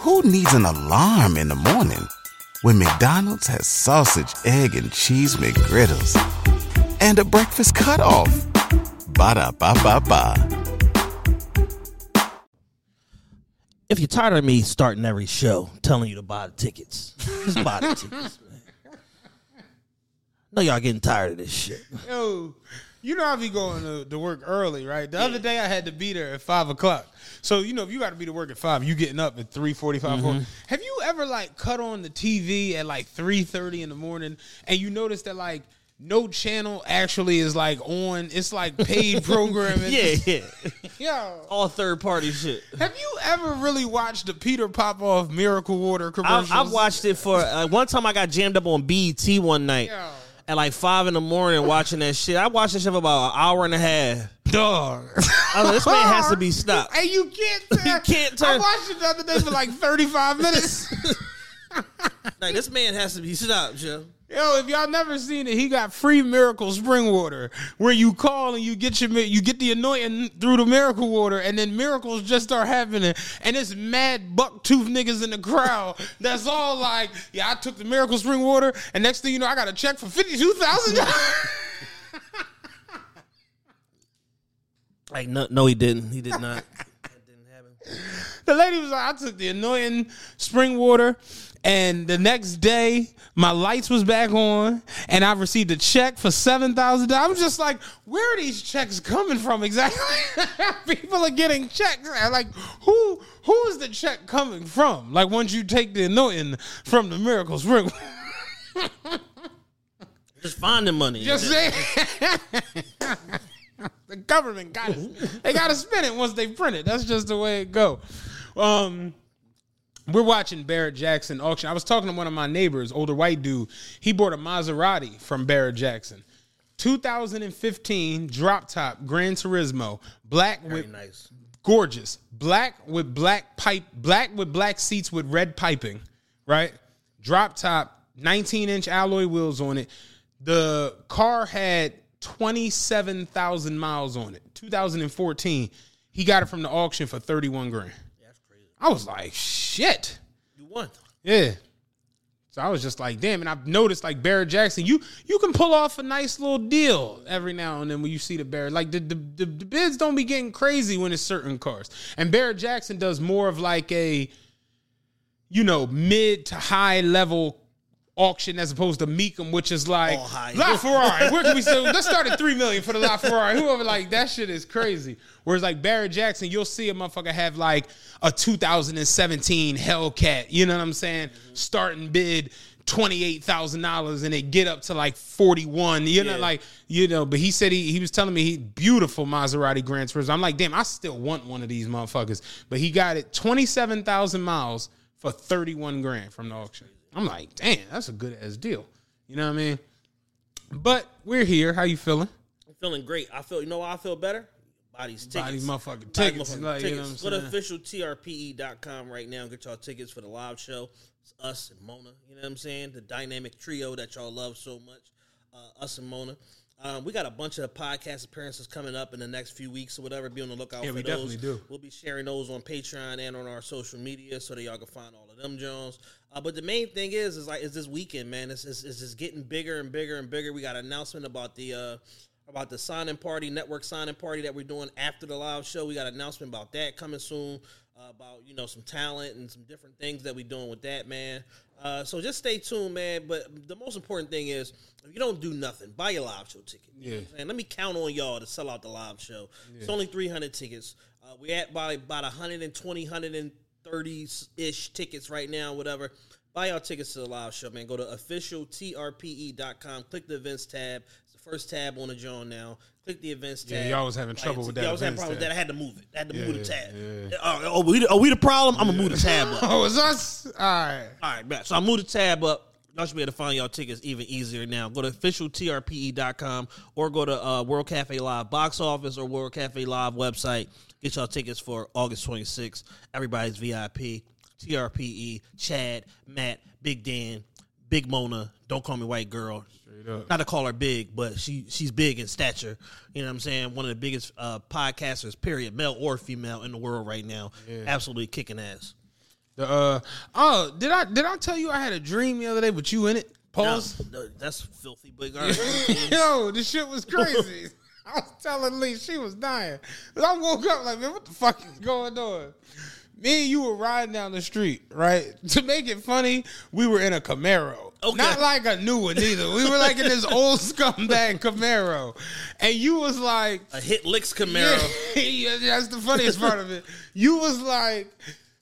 Who needs an alarm in the morning when McDonald's has sausage, egg, and cheese McGriddles and a breakfast cutoff? Ba da ba ba ba. If you're tired of me starting every show telling you to buy the tickets, just buy the tickets, man. know y'all getting tired of this shit. Yo, you know I be going to, to work early, right? The other day I had to be there at five o'clock. So you know if you got to be to work at five, you getting up at three forty-five. Mm-hmm. Have you ever like cut on the TV at like three thirty in the morning, and you notice that like no channel actually is like on? It's like paid programming. Yeah, yeah. Yo, All third party shit. have you ever really watched the Peter Popoff Miracle Water commercials? I watched it for uh, one time. I got jammed up on BET one night Yo. At like five in the morning watching that shit. I watched that shit for about an hour and a half. dog. I was like, this man has to be stopped. Hey, you can't. Turn, You can't turn. I watched it the other day for like thirty-five minutes. Like this man has to be stopped, Joe. Yo, if y'all never seen it, he got free miracle spring water where you call and you get your you get the anointing through the miracle water, and then miracles just start happening, and it's mad buck tooth niggas in the crowd. That's all like, yeah, I took the miracle spring water, and next thing you know, I got a check for fifty two thousand dollars. Like no, no, he didn't. He did not. that didn't happen. the lady was like, I took the anointing spring water, and the next day my lights was back on, and I received a check for seven thousand dollars. I'm just like, where are these checks coming from exactly? People are getting checks. Like, who who is the check coming from? Like once you take the anointing from the miracles spring. Just finding money. Just saying. the government got it. They got to spend it once they print it. That's just the way it go. Um, we're watching Barrett Jackson auction. I was talking to one of my neighbors, older white dude. He bought a Maserati from Barrett Jackson. 2015 drop top Gran Turismo, black Very with nice. gorgeous, black with black pipe, black with black seats with red piping, right? Drop top, 19 inch alloy wheels on it. The car had 27,000 miles on it. 2014. He got it from the auction for 31 grand. I was like, shit. You won. Yeah. So I was just like, damn, and I've noticed like Barrett Jackson, you you can pull off a nice little deal every now and then when you see the Barrett. Like the the, the, the bids don't be getting crazy when it's certain cars. And Barrett Jackson does more of like a, you know, mid to high level auction as opposed to Mecum, which is like oh, All high. La Ferrari. Where can we sell? Let's start at three million for the La Ferrari. Whoever like that shit is crazy. Whereas like Barrett Jackson, you'll see a motherfucker have like a 2017 Hellcat. You know what I'm saying? Starting bid. Twenty-eight thousand dollars and it get up to like forty-one. You know, Yeah. like you know. But he said he he was telling me he beautiful Maserati Gran Turismo. I'm like, damn, I still want one of these motherfuckers. But he got it twenty-seven thousand miles for thirty-one grand from the auction. I'm like, damn, that's a good ass deal. You know what I mean? But we're here. How you feeling? I'm feeling great. I feel. You know why I feel better? These tickets. These motherfucking tickets. motherfucking Like, you know tickets. what Go I'm to saying? officialtrpe.com right now and get y'all tickets for the live show. It's us and Mona. You know what I'm saying? The dynamic trio that y'all love so much. Uh, us and Mona. Um, we got a bunch of podcast appearances coming up in the next few weeks or whatever. Be on the lookout Yeah, for we those. definitely do. We'll be sharing those on Patreon and on our social media so that y'all can find all them Jones. Uh, but the main thing is, is like, is this weekend, man? It's, it's, it's just getting bigger and bigger and bigger. We got an announcement about the uh, about the signing party, network signing party that we're doing after the live show. We got an announcement about that coming soon. Uh, about you know some talent and some different things that we're doing with that, man. Uh, so just stay tuned, man. But the most important thing is, if you don't do nothing, buy your live show ticket. You know what I'm saying? let me count on y'all to sell out the live show. It's only 300 tickets. Uh, we at about about 120, 130 ish tickets right now, whatever. Buy y'all tickets to the live show, man. Go to officialtrpe.com. Click the events tab. It's the first tab on the John now. Click the events Yeah, y'all was having trouble with that Y'all was having problems with that. I had to move it. I had to Yeah, move the tab. yeah. Uh, oh, we, are we the problem? I'm gonna move the tab up. Oh, it's us. All right. All right, bet. So I moved the tab up. Y'all should be able to find y'all tickets even easier now. Go to officialtrpe.com or go to uh, World Cafe Live box office or World Cafe Live website. Get y'all tickets for August 26th. Everybody's VIP. TRPE, Chad, Matt, Big Dan, Big Mona. Don't call me white girl. Not to call her big, but she she's big in stature. You know what I'm saying? One of the biggest uh, podcasters, period, male or female, in the world right now. Absolutely kicking ass. The uh oh, did I did I tell you I had a dream the other day with you in it? No, Pause. no, that's filthy. big. right. Yo, this shit was crazy. I was telling Lee she was dying. I woke up like, man, what the fuck is going on? Me and you were riding down the street, right? To make it funny, we were in a Camaro. Okay. Not like a new one either. We were like in this old scumbag Camaro. And you was like, a hit licks Camaro. yeah, that's the funniest part of it. You was like,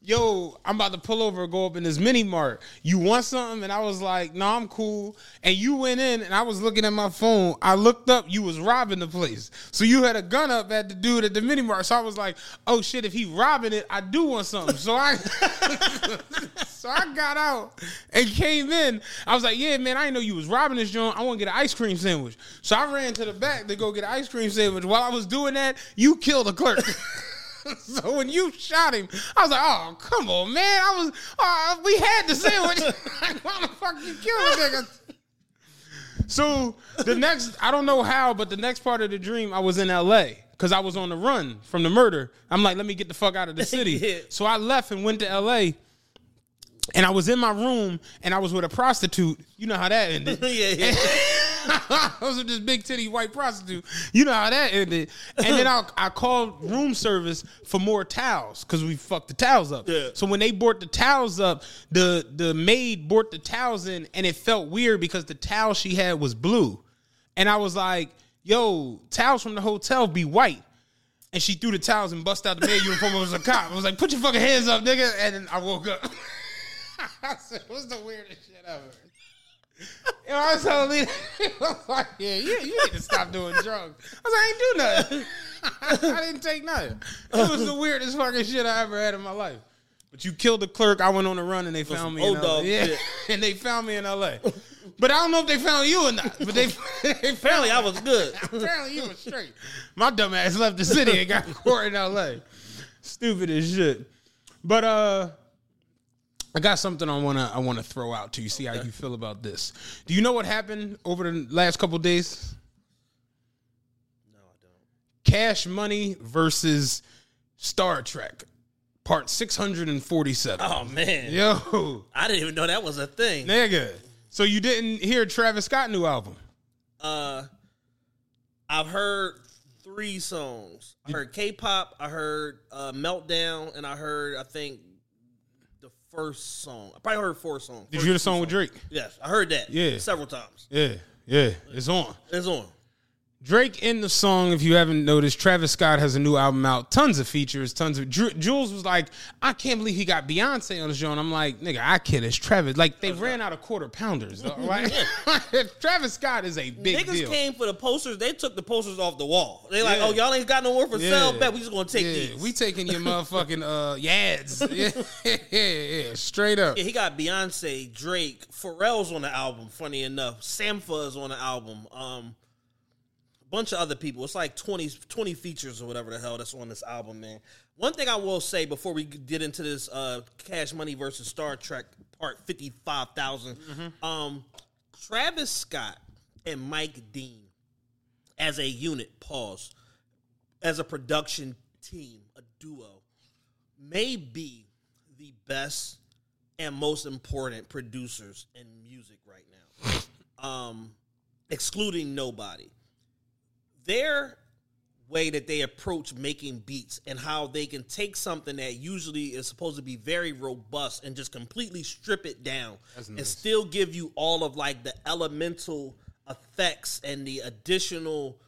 yo, I'm about to pull over go up in this mini mart. You want something? And I was like, no, I'm cool. And you went in and I was looking at my phone. I looked up, you was robbing the place. So you had a gun up at the dude at the mini mart. So I was like, oh shit, if he robbing it, I do want something. So I So I got out and came in. I was like, yeah, man, I know you was robbing this joint. I want to get an ice cream sandwich. So I ran to the back to go get an ice cream sandwich. While I was doing that, you killed a clerk. so when you shot him, I was like, oh, come on, man. I was, uh, we had the sandwich. like, why the fuck you killed a nigga? So the next, I don't know how, but the next part of the dream, I was in LA because I was on the run from the murder. I'm like, let me get the fuck out of the city. Yeah. So I left and went to LA. And I was in my room and I was with a prostitute. You know how that ended. yeah, yeah. I was with this big titty white prostitute. You know how that ended. And then I, I called room service for more towels because we fucked the towels up. Yeah. So when they brought the towels up, the the maid brought the towels in, and it felt weird because the towel she had was blue, and I was like, "Yo, towels from the hotel be white." And she threw the towels and bust out the maid uniform. I was a cop. I was like, "Put your fucking hands up, nigga!" And then I woke up. I said, "What's the weirdest shit ever?" Know, I was telling Lena, I was like, yeah, you, you need to stop doing drugs. I was like, I ain't do nothing. I didn't take nothing. It was the weirdest fucking shit I ever had in my life. But you killed the clerk. I went on a run and they found me. old in LA. dog yeah, shit. and they found me in L.A. But I don't know if they found you or not. But they, they Apparently, I was good. Apparently you were straight. My dumb ass left the city and got caught in LA. Stupid as shit. But uh I got something I wanna I wanna throw out to you. See how you feel about this. Do you know what happened over the last couple days? No, I don't. Cash Money versus Star Trak, part six hundred and forty-seven. Oh man, Yo, I didn't even know that was a thing. nigga. So you didn't hear Travis Scott new album? Uh, I've heard three songs. I heard K-pop. I heard uh, Meltdown, and I heard I think the first song. I probably heard four songs. Did First you hear the song with. Drake? Yes, I heard that. Yeah. several times. Yeah, yeah, it's on. It's on. Drake in the song, if you haven't noticed, Travis Scott has a new album out. Tons of features, tons of. Jules was like, I can't believe he got Beyonce on the show. And I'm like, nigga, I kid. It's Travis. Like, they ran out of quarter pounders. though, Right? Travis Scott is a big Niggas deal. came for the posters. They took the posters off the wall. They like, Yeah. oh, y'all ain't got no more for sale. Yeah. Bet we just gonna take yeah, these. we taking your motherfucking uh yads. Yeah, yeah, yeah, straight up. Yeah, he got Beyonce, Drake, Pharrell's on the album. Funny enough, Sampha is on the album. Um, bunch of other people. It's like 20, 20 features or whatever the hell that's on this album, man. One thing I will say before we get into this uh, Cash Money versus Star Trak Part fifty five um, Travis Scott and Mike Dean as a unit. Pause. As a production team, a duo, may be the best and most important producers in music right now. Um, excluding nobody. Their way that they approach making beats and how they can take something that usually is supposed to be very robust and just completely strip it down and still give you all of like the elemental effects and the additional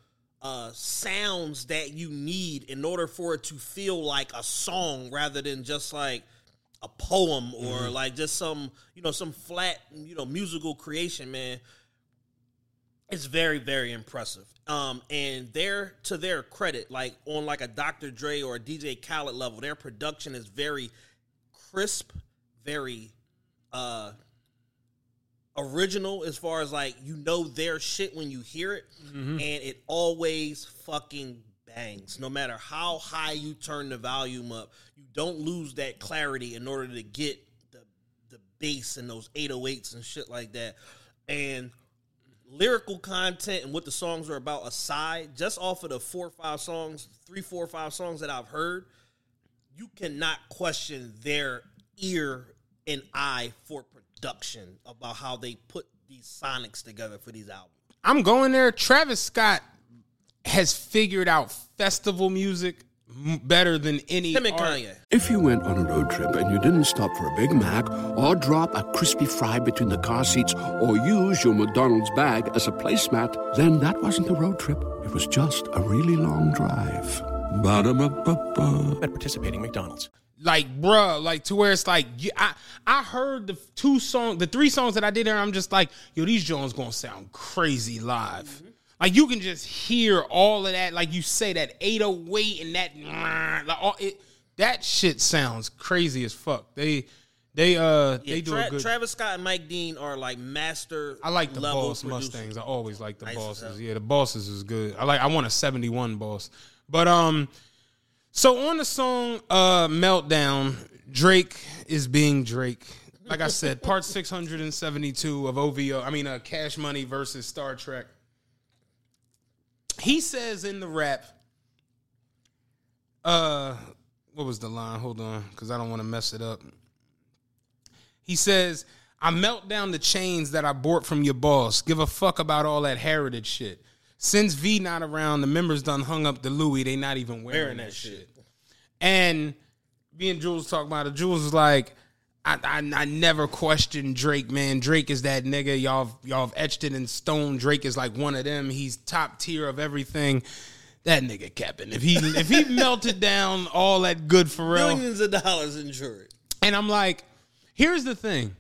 uh sounds that you need in order for it to feel like a song rather than just like a poem or like just some you know some flat you know musical creation man it's very very impressive. Um and they're to their credit like on like a dr dre or a dj khaled level their production is very crisp very uh original as far as like you know their shit when you hear it. And it always fucking bangs. No matter how high you turn the volume up you don't lose that clarity in order to get the the bass and those 808s and shit like that. And lyrical content and what the songs are about aside just off of the four or five songs three four or five songs that i've heard you cannot question their ear and eye for production about how they put these sonics together for these albums. I'm going there. Travis Scott has figured out festival music better than any. Him and Kanye. If you went on a road trip and you didn't stop for a Big Mac or drop a crispy fry between the car seats or use your McDonald's bag as a placemat, then that wasn't a road trip. It was just a really long drive. Ba-da-ba-ba-ba. At participating McDonald's. like bruh like to where it's like i i heard the two songs the three songs that i did there i'm just like yo these jones gonna sound crazy live like you can just hear all of that like you say that 808 and that like all it that shit sounds crazy as fuck they they uh Yeah, they do Tra- a good Travis Scott and Mike Dean are like master. I like the boss producers. Mustangs. I always like the Nice bosses. Yeah, the bosses is good. I like. I want a seventy one boss. But um, so on the song uh "Meltdown," Drake is being Drake. Like I said, part six hundred and seventy two of OVO. I mean, uh, Cash Money versus Star Trak. He says in the rap, uh, what was the line? Hold on, because I don't want to mess it up. He says, I melt down the chains that I bought from your boss. Give a fuck about all that heritage shit. Since V not around, the members done hung up the Louis. They not even wearing, Wearing that, that shit. shit. And me and Jules talk about it. Jules is like, I, I I never questioned Drake, man. Drake is that nigga. Y'all y'all have etched it in stone. Drake is like one of them. He's top tier of everything. That nigga capping. If he if he melted down all that good Pharrell, Millions of dollars in jewelry. and I'm like, here's the thing.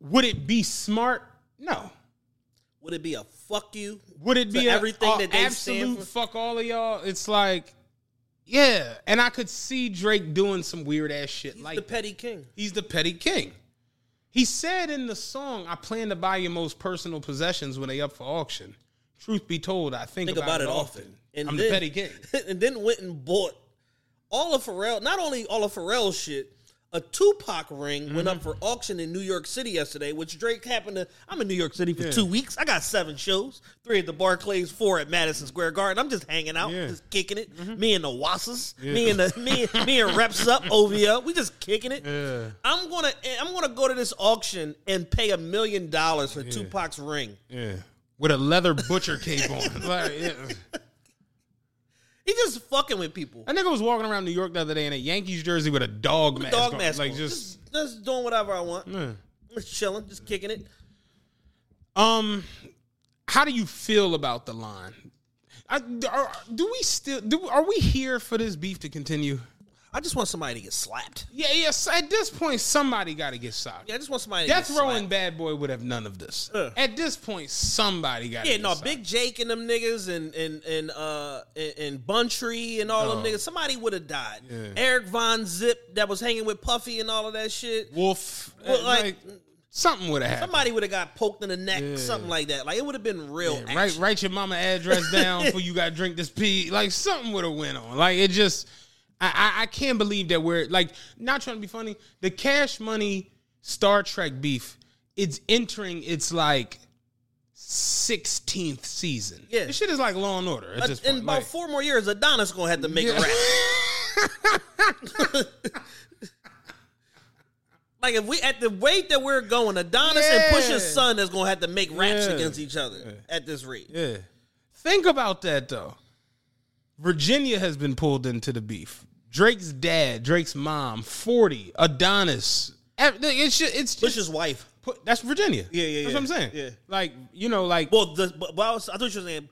Would it be smart? No. Would it be a fuck you? Would it be a- everything a that they absolute fuck all of y'all? It's like, yeah. And I could see Drake doing some weird ass shit He's like the petty king. He's the petty king. He said in the song, I plan to buy your most personal possessions when they up for auction. Truth be told, I think, Think about, it often. I'm then, the petty king. and then went and bought all of Pharrell, not only all of Pharrell's shit, a Tupac ring went Mm-hmm. up for auction in New York City yesterday, which Drake happened to. I'm in New York City for two weeks. I got seven shows, three at the Barclays, four at Madison Square Garden. I'm just hanging out, Yeah. Mm-hmm. just kicking it. Me and the Wassas, me and the me, me and Reps Up OVO, we just kicking it. Yeah. I'm gonna I'm gonna go to this auction and pay a million dollars for Tupac's ring. Yeah. With a leather butcher cape on. Like, yeah. He just fucking with people. That nigga was walking around New York the other day in a Yankees jersey with a dog mask. dog on. mask. Like on. just, just, just doing whatever I want. yeah. Just chilling, just kicking it. Um, how do you feel about the line? I, are, do we still do? Are we here for this beef to continue? I just want somebody to get slapped. Yeah, yes. At this point, somebody got to get socked. Yeah, I just want somebody. Death to Row slapped. and Bad Boy would have none of this. Uh. At this point, somebody got. Yeah, get no, socked. Big Jake and them niggas and and and uh and, and Buntry and all them niggas. Somebody would have died. Yeah. Eric Von Zip that was hanging with Puffy and all of that shit. Wolf. Well, uh, like, like, something would have happened. Somebody would have got poked in the neck, Yeah. something like that. Like it would have been real. Yeah, write write your mama address down before you got drink this pee. Like something would have went on. Like it just, I, I I can't believe that we're like not trying to be funny. The Cash Money Star Trak beef, it's entering its like sixteenth season. Yeah. this shit is like Law and Order at Uh, this in about Like, four more years, Adonis gonna have to make Yeah. a rap. like if we at the rate that we're going, Adonis and Yeah. Pusha's son is gonna have to make raps Yeah. against each other at this rate. yeah, think about that though. Virginia has been pulled into the beef. Drake's dad, Drake's mom, forty, Adonis. It's just, it's just Pusha's wife. Put, that's Virginia. Yeah, yeah, That's yeah. what I'm saying. Yeah. Like, you know, like Well, the but, I, was, I thought you were saying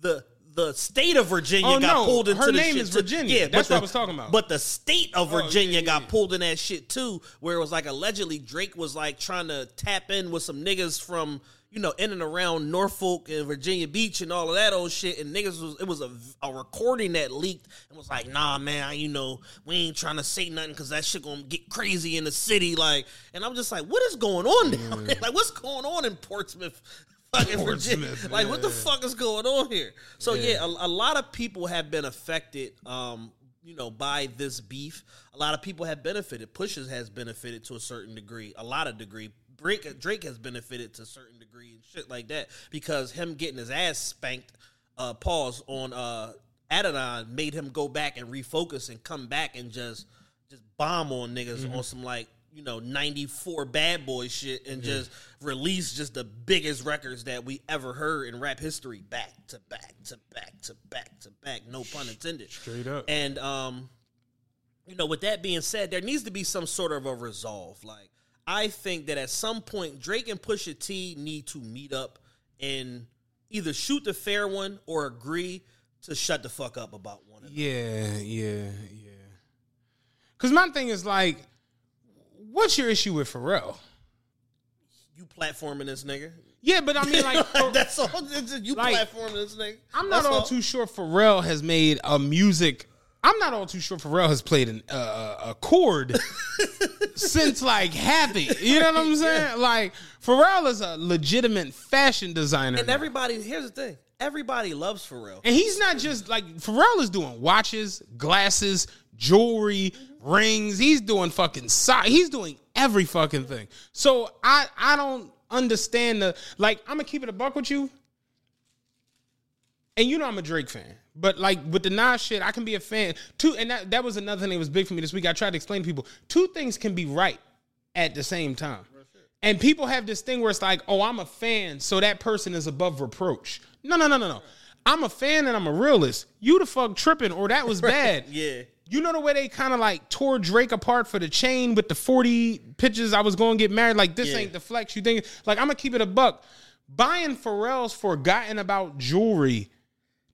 the the state of Virginia Oh, got no. pulled into the beef. Her the name shit is too. Virginia. Yeah, That's what I was talking about. But the state of Oh, Virginia yeah, yeah, got yeah. pulled in that shit too, where it was like allegedly Drake was like trying to tap in with some niggas from you know in and around Norfolk and Virginia Beach and all of that old shit, and niggas was it was a, a recording that leaked and was like, nah, man, you know we ain't trying to say nothing because that shit gonna get crazy in the city, like, and I'm just like, what is going on down there? Like, what's going on in Portsmouth? Fucking Virginia. Portsmouth, Like, what the fuck is going on here? So yeah, a, a lot of people have been affected. Um, you know, by this beef, a lot of people have benefited. Pushes has benefited to a certain degree, a lot of degree. Drake, Drake has benefited to a certain degree and shit like that because him getting his ass spanked, uh, pause on uh, Adidon made him go back and refocus and come back and just just bomb on niggas on some like you know 94 bad boy shit and just release just the biggest records that we ever heard in rap history back to back to back to back to back no pun intended. Straight up. and um you know with that being said there needs to be some sort of a resolve like i think that at some point drake and pusha t need to meet up and either shoot the fair one or agree to shut the fuck up about one another Yeah, yeah, yeah. Cause my thing is like, what's your issue with Pharrell? you platforming this nigga Yeah, but I mean, like, that's all you Like, platforming this nigga I'm not That's all too sure Pharrell has made a music. I'm not all too sure Pharrell has played an, uh, a chord since like Happy. You know what I'm saying? Like Pharrell is a legitimate fashion designer, and now. everybody here's the thing everybody loves Pharrell and he's not just like Pharrell is doing watches, glasses, jewelry, rings. He's doing fucking so- He's doing every fucking thing. So I I don't understand the like. I'm gonna keep it a buck with you. And you know I'm a Drake fan. But like with the Nas shit, I can be a fan. Two and that, that was another thing that was big for me this week. I tried to explain to people two things can be right at the same time. And people have this thing where it's like, oh, I'm a fan, so that person is above reproach. No, no, no, no, no. I'm a fan and I'm a realist. You the fuck tripping, or that was bad. yeah You know the way they kind of like tore Drake apart for the chain with the 40 pictures I was going to get married? Like, this Yeah. ain't the flex you think. Like, I'm going to keep it a buck. Buying Pharrell's forgotten about jewelry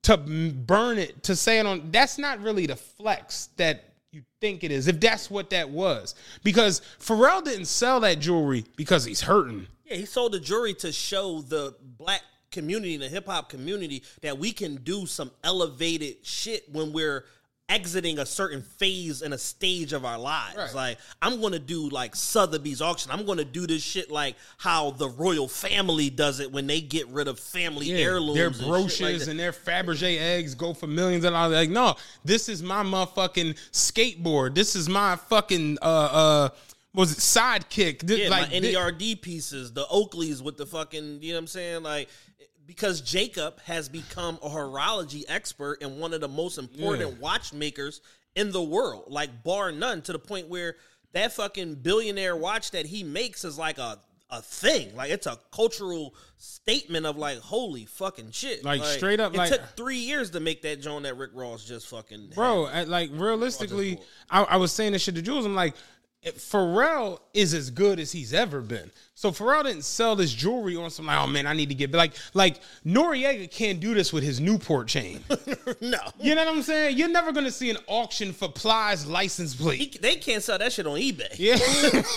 to burn it, to say it on, that's not really the flex that you think it is, if that's what that was. Because Pharrell didn't sell that jewelry because he's hurting. Yeah, he sold the jewelry to show the black community, the hip hop community, that we can do some elevated shit when we're exiting a certain phase and a stage of our lives. Right. Like, I'm gonna do like Sotheby's auction. I'm gonna do this shit like how the royal family does it when they get rid of family heirlooms. Their and like brochures and their Fabergé eggs go for millions and that. Like, no, this is my motherfucking skateboard. This is my fucking uh uh was it sidekick. This, Yeah, like my NERD pieces, the Oakleys with the fucking, you know what I'm saying? Like, because Jacob has become a horology expert and one of the most important Yeah. watchmakers in the world, like bar none, to the point where that fucking billionaire watch that he makes is like a a thing. Like it's a cultural statement of like holy fucking shit. Like, straight up, It like- took three years to make that Joan that Rick Ross just fucking bro. had. Like realistically, I, I was saying this shit to Jules. I'm like, Pharrell is as good as he's ever been. So Pharrell didn't sell this jewelry on some like, oh man, I need to get like like Noreaga can't do this with his Newport chain. no. you know what I'm saying? You're never gonna see an auction for Plies license plate. He, they can't sell that shit on eBay. Yeah,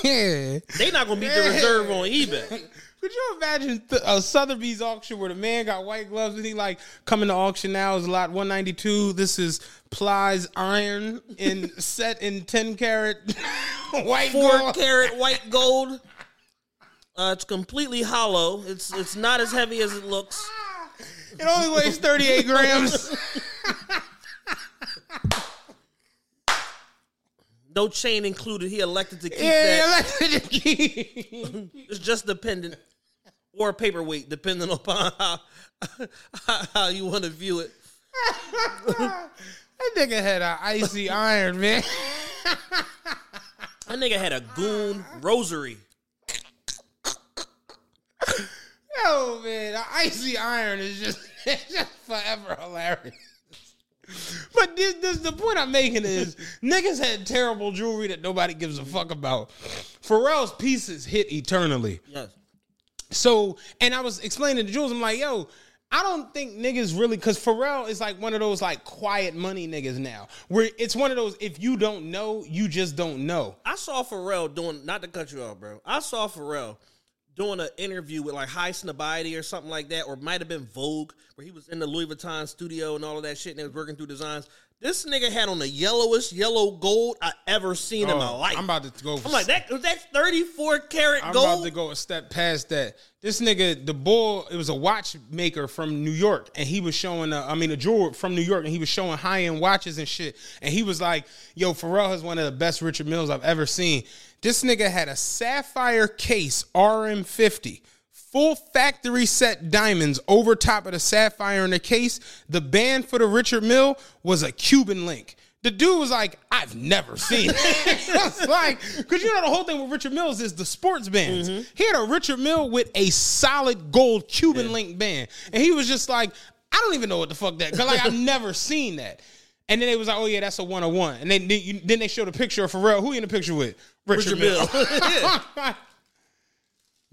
yeah. They not gonna beat the reserve on eBay. Could you imagine th- a Sotheby's auction where the man got white gloves and he like coming to auction now is lot 192. This is plies iron in set in 10 carat white four gold. carat white gold. Uh, it's completely hollow. It's it's not as heavy as it looks. It only weighs 38 grams. No chain included. He elected to keep yeah, that. like the key. It's just the pendant or a paperweight, depending upon how how, you want to view it. that nigga had an icy iron, man. That nigga had a goon rosary. Oh man, the icy iron is just, just forever hilarious. But this, this the point I'm making is niggas had terrible jewelry that nobody gives a fuck about. Pharrell's pieces hit eternally. Yes. So, and I was explaining to Jules, I'm like, yo, I don't think niggas really, because Pharrell is like one of those like quiet money niggas now, where it's one of those if you don't know, you just don't know. I saw Pharrell doing not to cut you off, bro. I saw Pharrell doing an interview with like Highsnobiety or something like that, or might have been Vogue, where he was in the Louis Vuitton studio and all of that shit, and they was working through designs. This nigga had on the yellowest yellow gold I ever seen in my life. Oh, I'm about to go. I'm like that. Was that 34 karat gold. I'm about to go a step past that. This nigga, the bull, it was a watchmaker from New York, and he was showing, uh, I mean, a jeweler from New York, and he was showing high end watches and shit. And he was like, "Yo, Pharrell has one of the best Richard Milles I've ever seen." This nigga had a sapphire case RM50, full factory set diamonds over top of the sapphire in the case. The band for the Richard Mille was a Cuban link. The dude was like, I've never seen it. Like, because you know the whole thing with Richard Milles is the sports bands. Mm-hmm. He had a Richard Mille with a solid gold Cuban link band. And he was just like, I don't even know what the fuck that, because like I've never seen that. And then they was like, oh yeah, that's a 101. And then, then, then they showed a picture of Pharrell. Who you in the picture with? Richard, Richard Mille. Mill.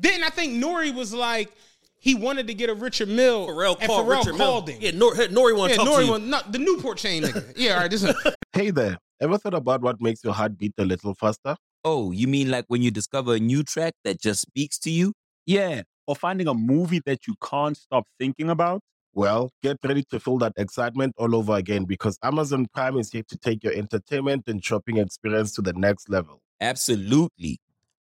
then I think Nori was like, he wanted to get a Richard Mille. Pharrell and called Pharrell Richard called Mill. him. Yeah, Nor- Nori want Yeah, to talk to Nori you. was not the Newport chain nigga. Yeah, all right. This is Hey there. Ever thought about what makes your heart beat a little faster? Oh, you mean like when you discover a new track that just speaks to you? Yeah, or finding a movie that you can't stop thinking about. Well, get ready to feel that excitement all over again because Amazon Prime is here to take your entertainment and shopping experience to the next level. Absolutely.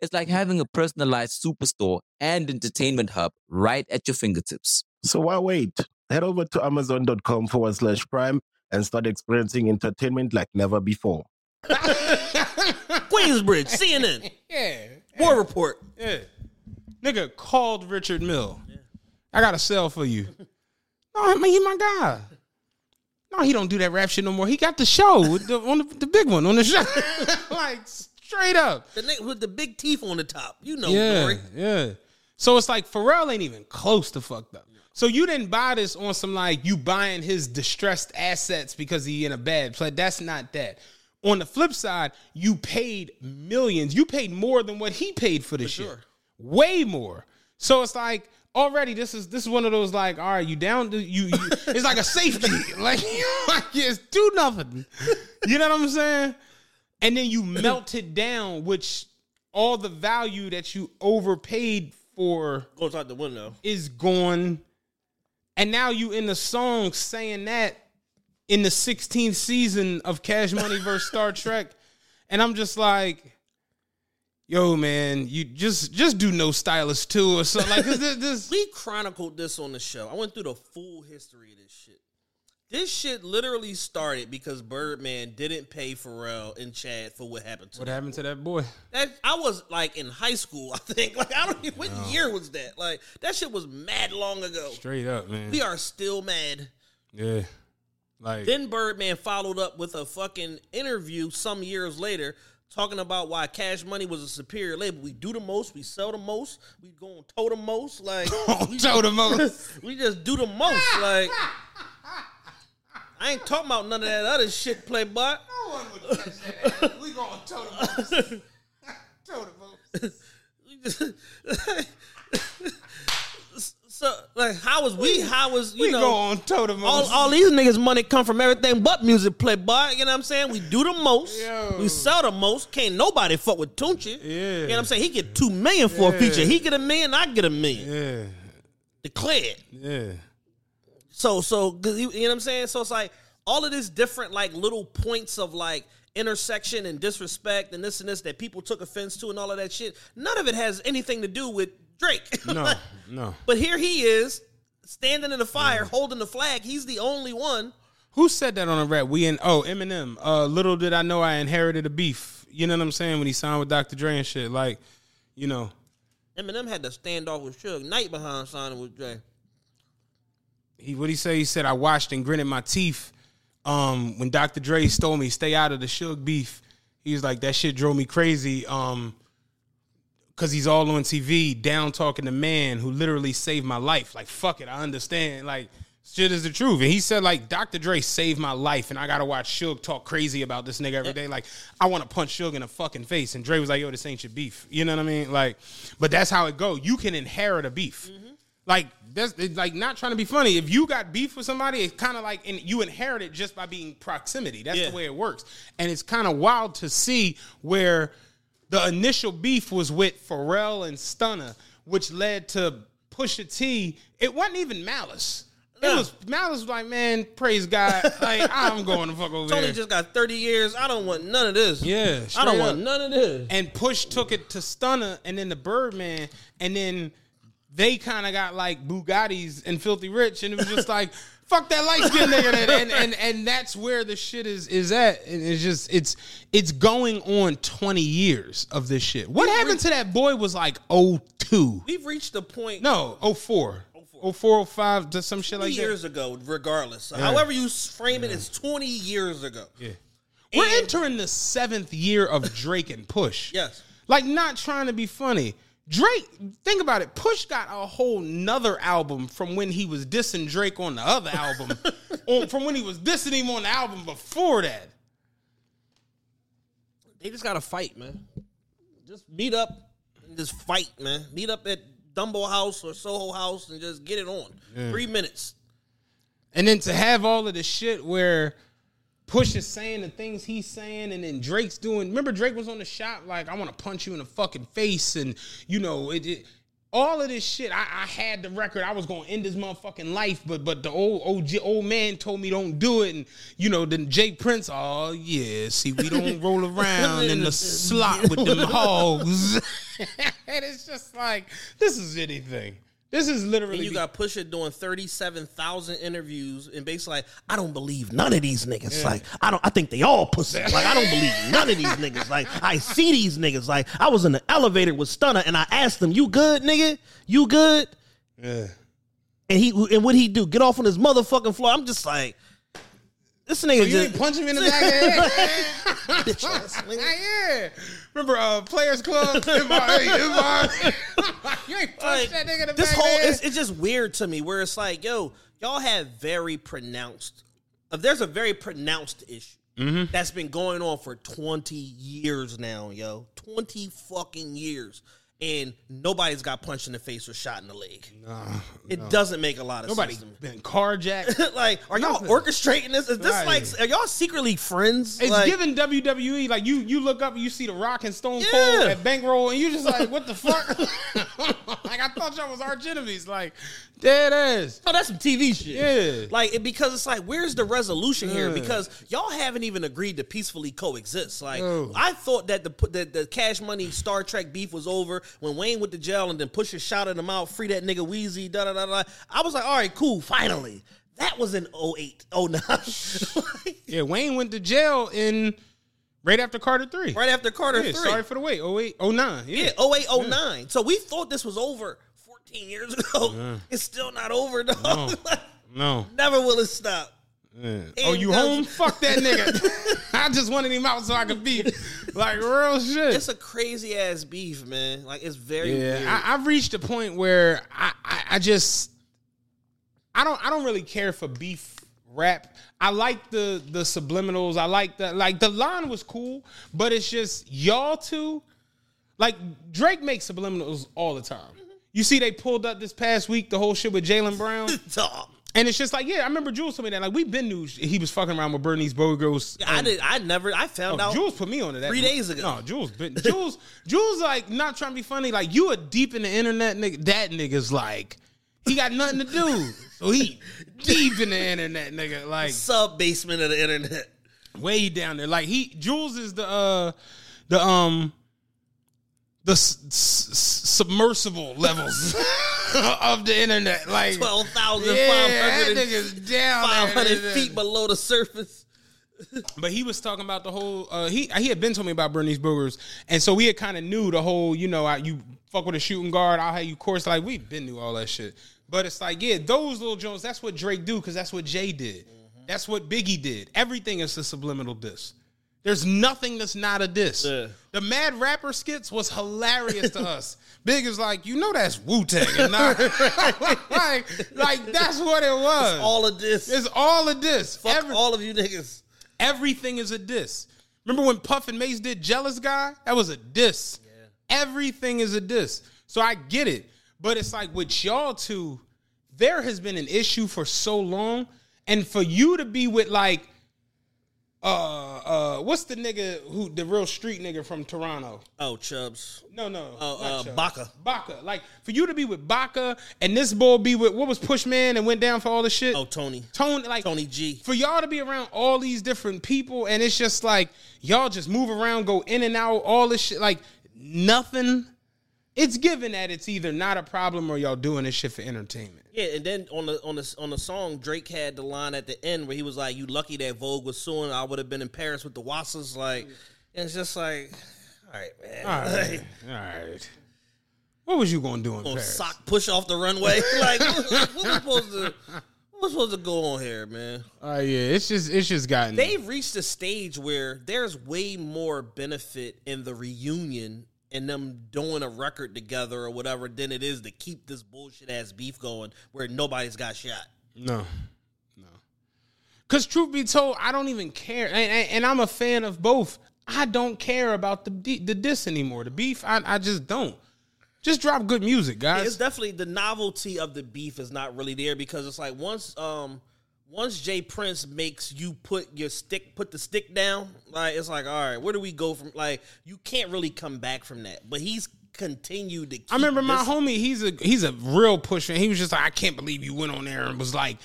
It's like having a personalized superstore and entertainment hub right at your fingertips. So why wait? Head over to amazon.com forward slash prime and start experiencing entertainment like never before. Queensbridge, CNN, yeah, War Report. yeah. Nigga called Richard Mille. I got a sell for you. No, man, he my guy. No, he don't do that rap shit no more. He got the show the, on the, the big one on the show, like straight up. The nigga with the big teeth on the top. You know, yeah, yeah. So it's like Pharrell ain't even close to fucked up. So you didn't buy this on some like you buying his distressed assets because he in a bad place. That's not that. On the flip side, you paid millions. You paid more than what he paid for this shit. sure. Way more. So it's like already this is this is one of those like all right you down to you, you it's like a safety like you like just do nothing. You know what I'm saying? And then you melt it down, which all the value that you overpaid for Goes out the window. is gone. And now you in the song saying that in the 16th season of Cash Money versus Star Trak. And I'm just like, yo, man, you just just do no stylist too or something. Like this, this We chronicled this on the show. I went through the full history of this shit. This shit literally started because Birdman didn't pay Pharrell and Chad for what happened to what them. happened to that boy? That I was like in high school, I think. Like I don't even what year was that? Like that shit was mad long ago. Straight up, man. We are still mad. Yeah. Like Then Birdman followed up with a fucking interview some years later talking about why Cash Money was a superior label. We do the most, we sell the most, we go on toe the most. Like we, toe the most. we just do the most. Like I ain't talking about none of that other shit, Playboy. No one would catch that. we going toe the most. toe the. So like how was we how was you We know go on toe the all, most. all these niggas money come from everything but music playboy. You know what I'm saying? We do the most. Yo. We sell the most. Can't nobody fuck with Tunechi. Yeah. You know what I'm saying? He get two million for a feature. He get a million, I get a million. yeah. Declared. Yeah. So so you you know what I'm saying? So it's like all of this different like little points of like intersection and disrespect and this and this that people took offense to and all of that shit. None of it has anything to do with Drake. No, no. but here he is standing in the fire holding the flag. He's the only one. Who said that on a rap? We in oh Eminem. Uh, little did I know I inherited a beef. You know what I'm saying when he signed with Dr. Dre and shit. Like, you know, Eminem had to stand off with Suge Knight behind signing with Dre. He what he say? He said I watched and gritted my teeth. Um, when Dr. Dre stole me, stay out of the Suge beef. He was like that shit drove me crazy. Um, cause he's all on TV, down talking to man who literally saved my life. Like fuck it, I understand. Like shit is the truth. And he said like Dr. Dre saved my life, and I gotta watch Suge talk crazy about this nigga every day. Like I want to punch Suge in the fucking face. And Dre was like, yo, this ain't your beef. You know what I mean? Like, but that's how it go. You can inherit a beef. Like that's it's like not trying to be funny. If you got beef with somebody, it's kind of like and you inherit it just by being proximity. That's Yeah. the way it works. And it's kind of wild to see where the initial beef was with Pharrell and Stunner, which led to Pusha T, it wasn't even malice. It was malice was like, man, praise God. Like, I'm going to fuck over Tony here. just got 30 years. I don't want none of this. Yeah, I don't up. want none of this. and Push took it to Stunner and then the Birdman, and then they kind of got like Bugattis and Filthy Rich, and it was just like, fuck that light skinned nigga, and, and and and that's where the shit is is at. And it's just it's it's going on twenty years of this shit. What happened to that boy was like 02. We've reached the point No, 04. 04, 05, just some shit like years that. Years ago, regardless. So However you frame it, it's 20 years ago. Yeah. We're entering the seventh year of Drake and Push. Yes. Like not trying to be funny. Drake, think about it. Push got a whole nother album from when he was dissing Drake on the other album, on, from when he was dissing him on the album before that. They just got to fight, man. Just meet up and just fight, man. Meet up at Dumbo House or Soho House and just get it on. Three minutes. And then to have all of the shit where Push is saying the things he's saying, and then Drake's doing. Remember, Drake was on the shop like, "I want to punch you in the fucking face," and you know, it. it all of this shit, I, I had the record. I was gonna end his motherfucking life, but but the old old old man told me don't do it, and you know, then J. Prince, oh yeah, see, we don't roll around in the slot with them hogs, and it's just like this is anything. This is literally And you got Pusha doing 37,000 interviews and basically like, I don't believe none of these niggas. Like, I don't I think they all pussy. Like, I don't believe none of these niggas. Like, I see these niggas. Like, I was in the elevator with Stunner and I asked him, You good, nigga? You good? Yeah. And he and what he do? Get off on his motherfucking floor. I'm just like, this nigga You just ain't punch him in the back of the head. nigga. yeah. Remember uh Players Club? MRA, MRA. you ain't punch Like, that nigga in the this back whole it's, it's just weird to me where it's like, yo, y'all have very pronounced. If there's a very pronounced issue Mm-hmm. that's been going on for 20 years now, yo, 20 fucking years, and nobody's got punched in the face or shot in the leg. it doesn't make a lot of Nobody sense. been carjacked. like, are y'all orchestrating this? Is this Right. like, are y'all secretly friends? It's like, giving WWE like you you look up and you see the Rock and Stone Yeah. Cold at Bankroll and you just like what the fuck? like I thought y'all was arch enemies. Like dead ass. Oh, that's some TV shit. Yeah. Like, it, because it's like, where's the resolution here? Because y'all haven't even agreed to peacefully coexist. Like, No. I thought that the, the the Cash Money Star Trak beef was over when Wayne went to jail and then Pusha shouted him out, free that nigga Wheezy, da da da da. I was like, all right, cool, finally. That was in 08, 09. Like, Yeah, Wayne went to jail in right after Carter three. right after Carter Yeah, 3. sorry for the wait. 08, 09. Yeah. Yeah, 08, 09. So we thought this was over 14 years ago. It's still not over, though. No. Never will it stop. Yeah. Oh, you does- home? Fuck that nigga. I just wanted him out so I could be like real shit. It's a crazy ass beef, man. Like it's very weird. Yeah, I, I've reached a point where I, I, I just I don't I don't really care for beef rap. I like the the subliminals. I like the like the line was cool, but it's just y'all two. Like Drake makes subliminals all the time. Mm-hmm. You see, they pulled up this past week the whole shit with Jaylen Brown, Dog. And it's just like, yeah, I remember Jules told me that. Like we've been knew he was fucking around with Bernice Burgos. I did. I never. I found Oh, out. Jules put me on to that three days ago. No, Jules, been, Jules, Jules, like not trying to be funny. Like you are deep in the internet, nigga. That nigga's like he got nothing to do, so he deep in the internet, nigga. Like Sub basement of the internet. way down there. Like he, Jules is the uh the um the s- s- submersible levels of the internet. Like Twelve thousand yeah, five that hundred nigga's down five there. hundred feet below the surface. But he was talking about the whole. Uh, he he had been told me about Bernice Burgos, and so we had kind of knew the whole. You know, I, you fuck with a shooting guard, I'll have you course. Like we've been knew all that shit. But it's like, yeah, those little Jones. That's what Drake do because that's what Jay did. That's what Biggie did. Everything is a subliminal diss. There's nothing that's not a diss. Yeah. The Mad Rapper skits was hilarious to us. Big is like, you know, that's Wu Tang, like, like that's what it was. All of this. it's all a diss. Fuck Every- all of you niggas. Everything is a diss. Remember when Puff and Mace did Jealous Guy? That was a diss. Everything is a diss. So I get it. But it's like with y'all two, there has been an issue for so long. And for you to be with like uh uh what's the nigga who the real street nigga from Toronto? Oh, Chubbs. No, no. Oh, uh, Chubbs. Baka. Baka. Like for you to be with Baka and this boy be with what was Pushman and went down for all the shit. Oh, Tony. Tony, like Tony G. For y'all to be around all these different people and it's just like y'all just move around, go in and out, all this shit, like nothing. It's given that it's either not a problem or y'all doing this shit for entertainment. Yeah, and then on the on the on the song, Drake had the line at the end where he was like, "You lucky that Vogue was suing. I would have been in Paris with the Wassas." Like, and it's just like, all right, man. All right. All right. What was you gonna do in Gonna Paris? sock push off the runway. like, what, what was supposed to what was supposed to go on here, man? Oh yeah, it's just it's just gotten They've reached a stage where there's way more benefit in the reunion and them doing a record together or whatever than it is to keep this bullshit ass beef going where nobody's got shot. No, no. Because truth be told, I don't even care, and, and, and I'm a fan of both. I don't care about the the diss anymore. The beef, I, I just don't. Just drop good music, Yeah, guys. it's definitely the novelty of the beef is not really there because it's like once um once J. Prince makes you put your stick put the stick down, like it's like all right, where do we go from like you can't really come back from that. But he's continued to keep I remember my this- homie. He's a he's a real pusher. He was just like, I can't believe you went on there and was like,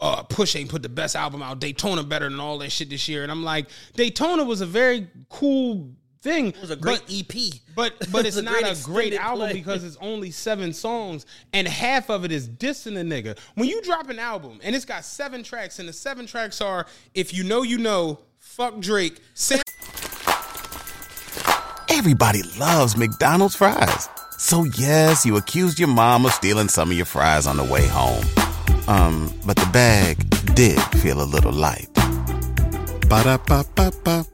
uh, Push ain't put the best album out. Daytona better than all that shit this year. And I'm like, Daytona was a very cool thing. It was a great but, EP. But but it's It a not great a great album play. because it's only seven songs and half of it is dissing a nigga. When you drop an album and it's got seven tracks and the seven tracks are If You Know You Know, Fuck Drake, Sam Everybody loves McDonald's fries. So yes, you accused your mom of stealing some of your fries on the way home. Um, but the bag did feel a little light. Ba-da-ba-ba-ba.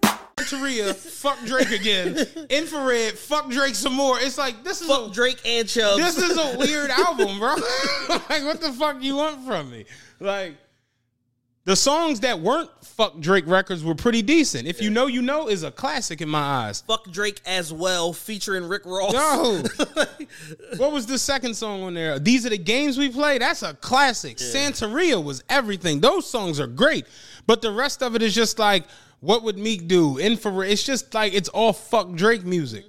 Santeria, fuck Drake again. Infrared, fuck Drake some more. It's like this is fuck a, Drake and Chubbs. this is a weird album, bro. like, what the fuck you want from me? Like, the songs that weren't fuck Drake records were pretty decent. If you know, you know, is a classic in my eyes. fuck Drake as well, featuring Rick Ross. Yo, what was the second song on there? These are the games we play. That's a classic. Santeria was everything. Those songs are great, but the rest of it is just like, what would Meek do? Infrared. It's just like it's all fuck Drake music.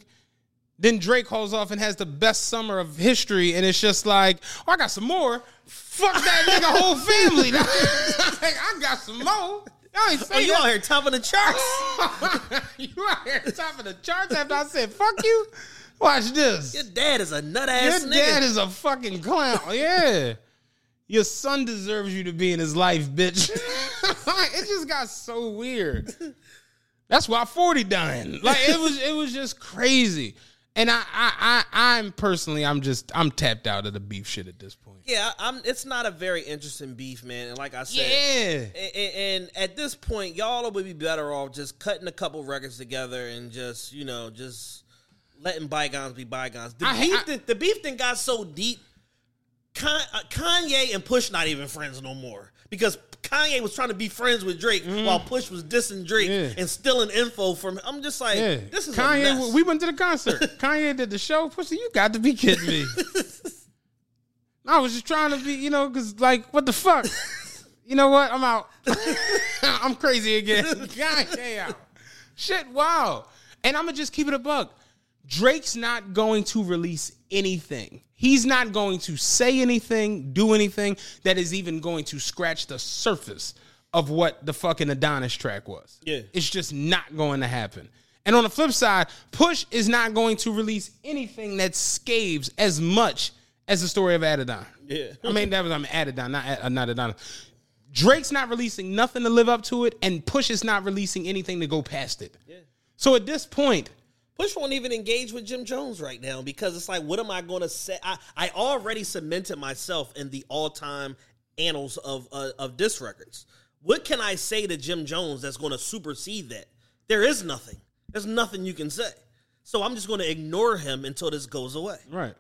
Then Drake calls off and has the best summer of history, and it's just like, oh, I got some more. Fuck that nigga whole family. like, I got some more. Ain't Oh, you that. out here topping the charts. you out here top of the charts after I said fuck you. Watch this. Your dad is a nut Your ass nigga. Your dad is a fucking clown. Yeah. Your son deserves you to be in his life, bitch. it just got so weird. That's why 40 dying. Like it was it was just crazy. And I I I I'm personally I'm just I'm tapped out of the beef shit at this point. yeah, I'm. It's not a very interesting beef, man. And like I said, Yeah. and, and- and at this point, y'all would be better off just cutting a couple records together and just you know just letting bygones be bygones. The I- beef, I- the, the beef thing got so deep. Uh, Kanye and Push not even friends no more because Kanye was trying to be friends with Drake while Push was dissing Drake. Yeah. and stealing info from. him. I'm just like, Yeah. this is Kanye we went to the concert. Kanye did the show. Pussy, you got to be kidding me. I was just trying to be, you know, because like, what the fuck? You know what? I'm out. I'm crazy again. Kanye out. Shit, wow. And I'm gonna just keep it a buck. Drake's not going to release anything. He's not going to say anything, do anything that is even going to scratch the surface of what the fucking Adonis track was. Yeah. It's just not going to happen. And on the flip side, Push is not going to release anything that scaves as much as the story of Adidon. Yeah. I mean, that was, I mean, Adidon, not, uh, not Adonis. Drake's not releasing nothing to live up to it, and Push is not releasing anything to go past it. Yeah. So at this point, Push won't even engage with Jim Jones right now because it's like, what am I going to say? I, I already cemented myself in the all time annals of uh, of disc records. What can I say to Jim Jones that's going to supersede that? There is nothing. There's nothing you can say. So I'm just going to ignore him until this goes away. Right.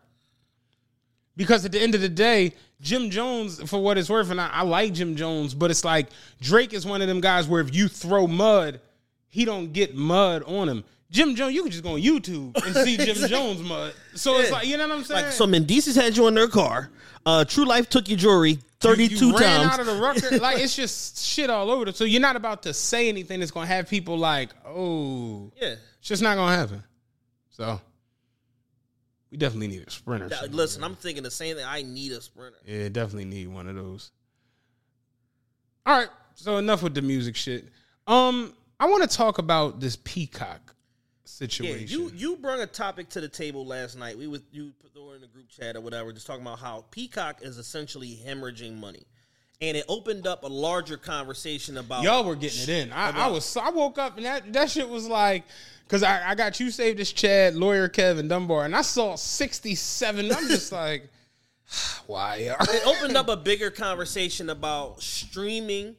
Because at the end of the day, Jim Jones, for what it's worth, and I, I like Jim Jones, but it's like Drake is one of them guys where if you throw mud, he don't get mud on him. Jim Jones, you can just go on YouTube and see Jim Jones mud. So it's like, you know what I'm saying? Like so, Mendices had you in their car. Uh, True Life took your jewelry thirty-two you ran times. out of the rucker. like it's just shit all over. The, so you're not about to say anything that's gonna have people like, oh, yeah. it's just not gonna happen. So we definitely need a sprinter. Yeah, Listen, I'm thinking the same thing. I need a sprinter. Yeah, definitely need one of those. All right, so enough with the music shit. Um, I want to talk about this Peacock Yeah, you you brought a topic to the table last night. We was you put in the group chat or whatever, just talking about how Peacock is essentially hemorrhaging money, and it opened up a larger conversation about Y'all were getting it in. I, I was. I woke up and that that shit was like, because I, I got you saved as Chad, lawyer Kevin Dunbar, and I saw sixty seven. I'm just like, why? it opened up a bigger conversation about streaming,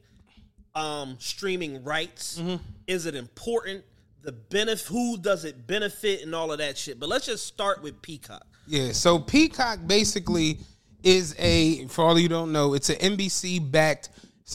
um, streaming rights. Mm-hmm. Is it important? The benefit, who does it benefit, and all of that shit. But let's just start with Peacock. Yeah, so Peacock basically is a for all you don't know, it's an NBC backed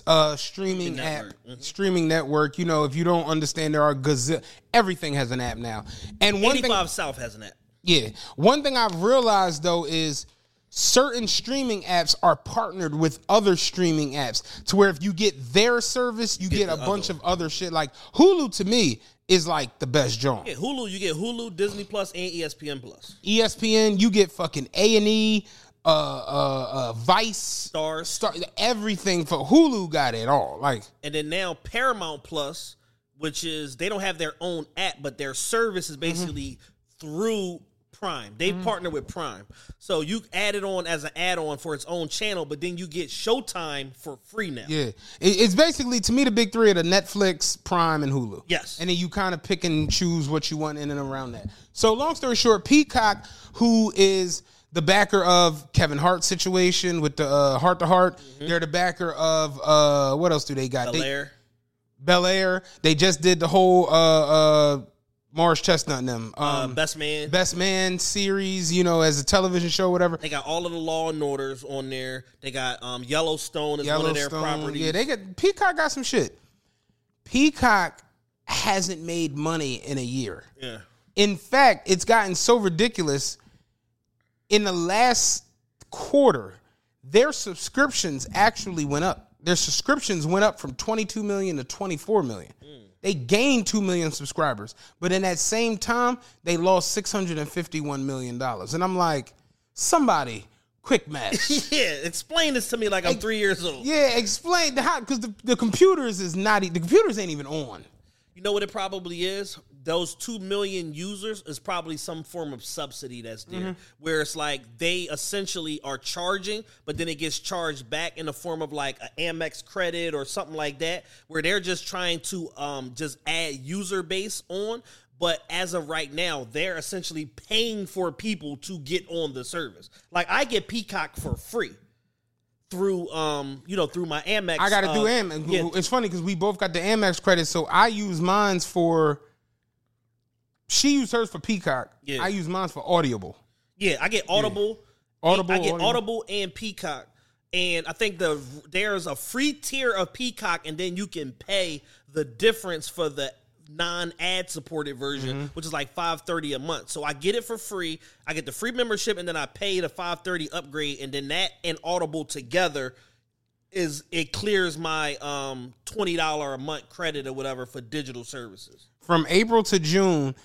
uh streaming app, network. streaming network. You know, if you don't understand, there are gazillion. Everything has an app now, and one thing, South has an app. yeah, one thing I've realized though is certain streaming apps are partnered with other streaming apps to where if you get their service, you get, the a bunch of other shit. Like Hulu to me is like the best joint. Yeah, Hulu, you get Hulu, Disney Plus, and ESPN Plus. ESPN, you get fucking A and E, uh, uh, uh, Vice, Stars. Star, everything for Hulu got it all. Like, And then now Paramount Plus, which is they don't have their own app, but their service is basically through Prime. They partner with Prime. So you add it on as an add-on for its own channel, but then you get Showtime for free now. yeah, it's basically to me the big three are the Netflix, Prime, and Hulu. Yes. and then you kind of pick and choose what you want in and around that. So, long story short, Peacock, who is the backer of Kevin Hart's situation with the uh, Hart to Heart, they're the backer of uh, what else do they got? They- Belair. Bel Air. They just did the whole uh, uh, Morris Chestnut and them. Uh, Um, Best Man. Best Man series, you know, as a television show, whatever. They got all of the Law and Orders on there. They got um, Yellowstone as one of their Yellowstone. properties. Yeah, they got Peacock got some shit. Peacock hasn't made money in a year. yeah. In fact, it's gotten so ridiculous. In the last quarter, their subscriptions actually went up. Their subscriptions went up from 22 million to 24 million. They gained 2 million subscribers, but in that same time, they lost 651 million dollars. And I'm like, somebody quick math. Yeah, explain this to me like I'm three years old. yeah, explain the how because the, the computers is not the computers ain't even on. You know what it probably is? Those two million users is probably some form of subsidy that's there, Mm-hmm. where it's like they essentially are charging, but then it gets charged back in the form of like an Amex credit or something like that, where they're just trying to um just add user base on. But as of right now, they're essentially paying for people to get on the service. Like I get Peacock for free through um you know through my Amex. I got to uh, do Amex. yeah, It's funny because we both got the Amex credit, so I use mine's for. She used hers for Peacock. Yeah. I use mine for Audible. Yeah, I get Audible. Audible, I get Audible. Audible. and Peacock. And I think the there's a free tier of Peacock, and then you can pay the difference for the non-ad supported version, Mm-hmm. which is like five thirty a month. So I get it for free. I get the free membership, and then I pay the five thirty upgrade, and then that and Audible together is it clears my um twenty dollar a month credit or whatever for digital services. From April to June,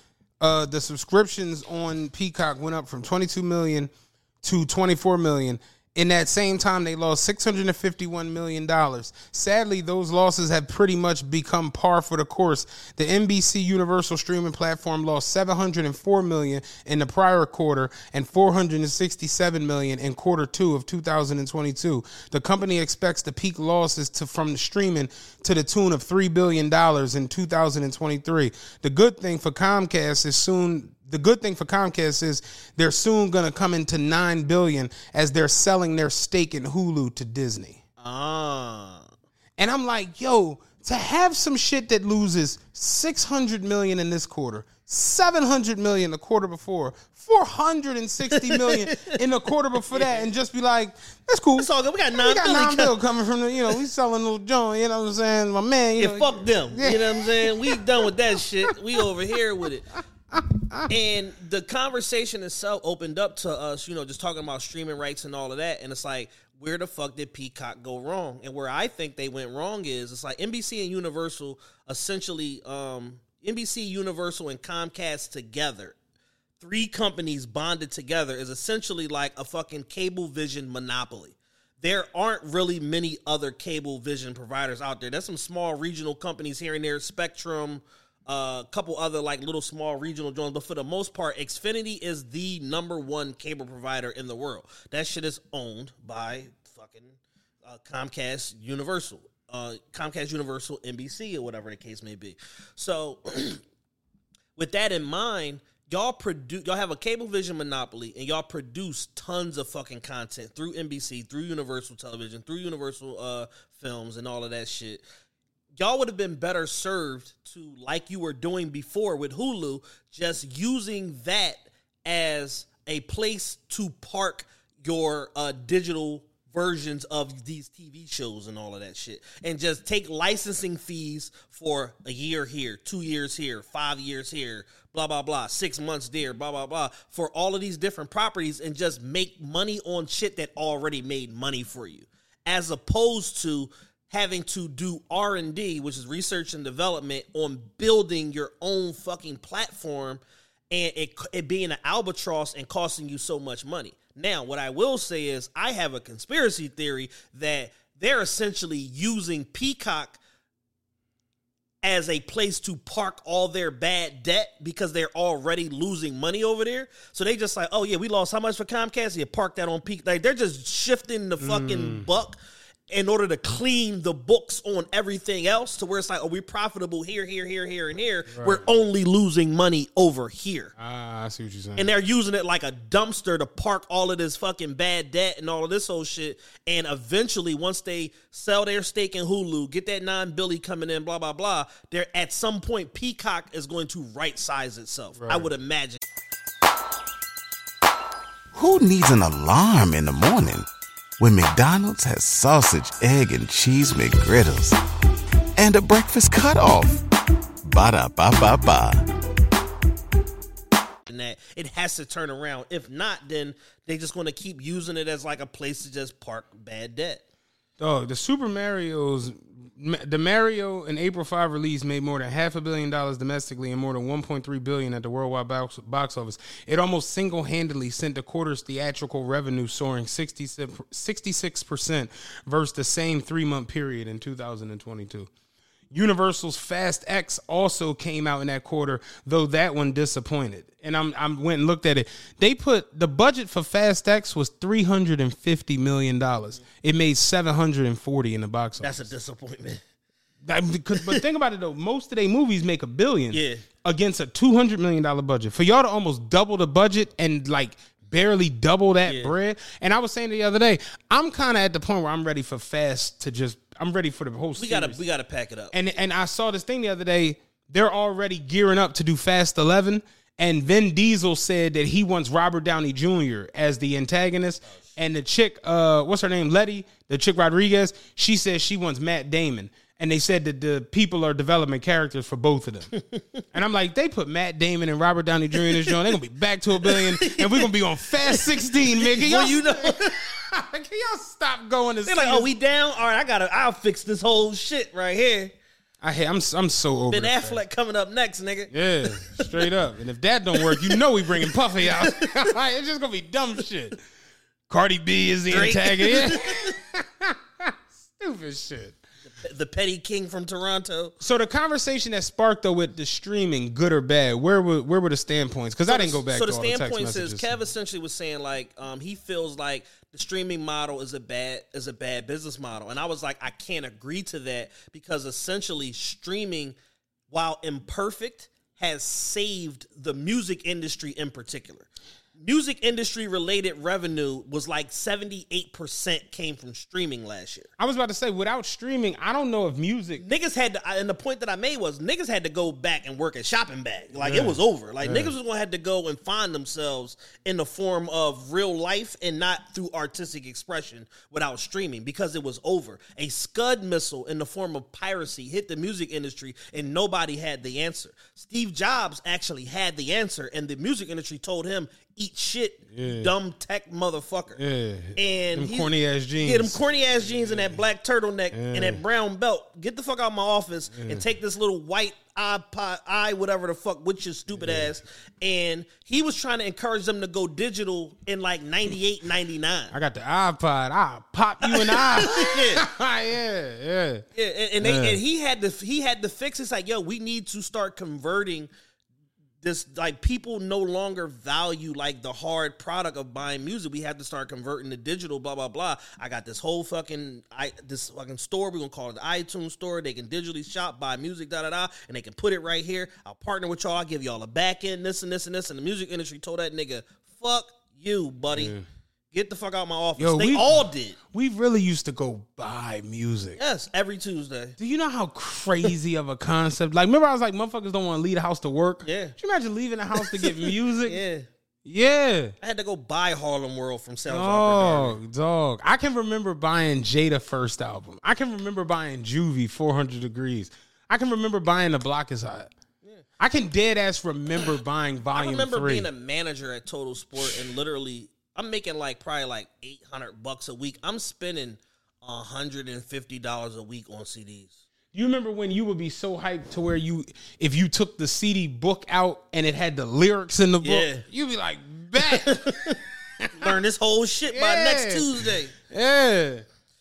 uh, the subscriptions on Peacock went up from 22 million to 24 million. In that same time, they lost 651 million dollars. Sadly, those losses have pretty much become par for the course. The NBC Universal streaming platform lost 704 million in the prior quarter and 467 million in quarter two of 2022. The company expects the peak losses to from the streaming to the tune of three billion dollars in 2023. The good thing for Comcast is soon the good thing for Comcast is they're soon going to come into 9 billion as they're selling their stake in Hulu to Disney. Ah. And I'm like, yo, to have some shit that loses 600 million in this quarter, 700 million the quarter before, 460 million in the quarter before that, and just be like, that's cool. It's all good. We got nine We got nine coming. bill coming from the, you know, we selling little joint, you know what I'm saying? My man, you Yeah, know, fuck them. You know what I'm saying? We done with that shit. We over here with it. And the conversation itself opened up to us, you know, just talking about streaming rights and all of that. And it's like, where the fuck did Peacock go wrong? And where I think they went wrong is it's like NBC and Universal essentially, um, NBC, Universal, and Comcast together three companies bonded together is essentially like a fucking cable vision monopoly. There aren't really many other cable vision providers out there. There's some small regional companies here and there, Spectrum, a couple other like little small regional joints, but for the most part, Xfinity is the number one cable provider in the world. That shit is owned by fucking uh, Comcast Universal, uh, Comcast Universal, NBC, or whatever the case may be. So with that in mind, y'all produce y'all have a cablevision monopoly and y'all produce tons of fucking content through NBC, through Universal Television, through Universal uh films and all of that shit. Y'all would have been better served to like you were doing before with Hulu, just using that as a place to park your uh digital versions of these TV shows and all of that shit. And just take licensing fees for a year here, two years here, five years here, blah, blah, blah, six months there, blah, blah, blah, for all of these different properties and just make money on shit that already made money for you. As opposed to having to do R&D, which is research and development on building your own fucking platform and it, it being an albatross and costing you so much money. Now, what I will say is, I have a conspiracy theory that they're essentially using Peacock as a place to park all their bad debt because they're already losing money over there. So they just like, oh yeah, we lost how much for Comcast? Yeah, park that on Peak. Like they're just shifting the fucking mm. buck in order to clean the books on everything else to where it's like, are we're profitable here, here, here, here, and here. We're only losing money over here. Ah, I see what you're saying. And they're using it like a dumpster to park all of this fucking bad debt and all of this whole shit. And eventually, once they sell their stake in Hulu, get that nine Billy coming in, blah blah blah. They're at some point Peacock is going to right size itself. I would imagine. Who needs an alarm in the morning when McDonald's has sausage, egg, and cheese McGriddles and a breakfast cutoff? Ba da ba ba ba. And that it has to turn around. If not, then they're just going to keep using it as like a place to just park bad debt. Dog, the Super Mario's the Mario and April 5 release made more than half a billion dollars domestically and more than 1.3 billion at the worldwide box, box office. It almost single-handedly sent the quarter's theatrical revenue soaring 66% versus the same 3-month period in 2022. Universal's Fast X also came out in that quarter, though that one disappointed. And I'm I went and looked at it. They put the budget for Fast X was three hundred and fifty million dollars. It made seven hundred and forty in the box office. That's a disappointment. I mean, 'cause- but think about it though. Most of their movies make a billion. Yeah. Against a two hundred million dollar budget. For y'all to almost double the budget and like barely double that Yeah. bread. And I was saying the other day, I'm kind of at the point where I'm ready for Fast to just. I'm ready for the whole. We series. gotta we gotta pack it up. And and I saw this thing the other day. They're already gearing up to do Fast Eleven, and Vin Diesel said that he wants Robert Downey Jr. as the antagonist, and the chick, uh, what's her name, Letty, the chick Rodriguez, she says she wants Matt Damon. And they said that the people are developing characters for both of them. and I'm like, they put Matt Damon and Robert Downey Jr. in this joint. They're gonna be back to a billion, and we're gonna be on Fast 16, nigga. well, you know, can y'all stop going to they're like, oh, we down. All right, I gotta. I'll fix this whole shit right here. I hate, I'm I'm so over Ben the Affleck coming up next, nigga. Yeah, straight up. And if that don't work, you know we bringing Puffy out. it's just gonna be dumb shit. Cardi B is the Drake. antagonist. Stupid shit. The petty king from Toronto. So the conversation that sparked though with the streaming, good or bad, where were where were the standpoints? Because I didn't go back. So to the all the text standpoint is messages. Kev essentially was saying like um, he feels like the streaming model is a bad is a bad business model, and I was like I can't agree to that because essentially streaming, while imperfect, has saved the music industry in particular. Music industry related revenue was like 78% came from streaming last year. I was about to say, without streaming, I don't know if music. Niggas had to, and the point that I made was niggas had to go back and work at shopping bag. Like it was over. Like niggas was gonna have to go and find themselves in the form of real life and not through artistic expression without streaming because it was over. A Scud missile in the form of piracy hit the music industry and nobody had the answer. Steve Jobs actually had the answer, and the music industry told him, "Eat shit, you dumb tech motherfucker." Yeah. And Them he- corny ass jeans. Yeah, them corny ass jeans and that black turtleneck and that brown belt. Get the fuck out of my office and take this little white iPod, i whatever the fuck with your stupid ass. And he was trying to encourage them to go digital in like 98, 99. I got the iPod. I'll pop you the eye. Yeah. yeah, yeah. Yeah, and, and, they, and he had to he had to fix. It's like, yo, we need to start converting this. Like, people no longer value like the hard product of buying music. We have to start converting to digital. Blah blah blah. I got this whole fucking I this fucking store. We're gonna call it the iTunes store. They can digitally shop, buy music, da da da, and they can put it right here. I'll partner with y'all. I'll give y'all a back end, this and this and this. And the music industry told that nigga, "Fuck you, buddy." Get the fuck out of my office. Yo, they we- all did. We really used to go buy music. Yes, every Tuesday. Do you know how crazy of a concept? Like, remember I was like, motherfuckers don't want to leave the house to work. Yeah. Could you imagine leaving the house to get music? Yeah. Yeah. I had to go buy Harlem World from Sounds Dog, dog. I can remember buying Jada first album. I can remember buying Juvie 400 Degrees. I can remember buying The Block is Hot. I can dead ass remember buying volume. I remember Three. being a manager at Total Sport and literally I'm making like probably like 800 bucks a week. I'm spending $150 a week on CDs. you remember when you would be so hyped to where you, if you took the CD book out and it had the lyrics in the book, Yeah. you'd be like, bet. Learn this whole shit by next Tuesday. Yeah.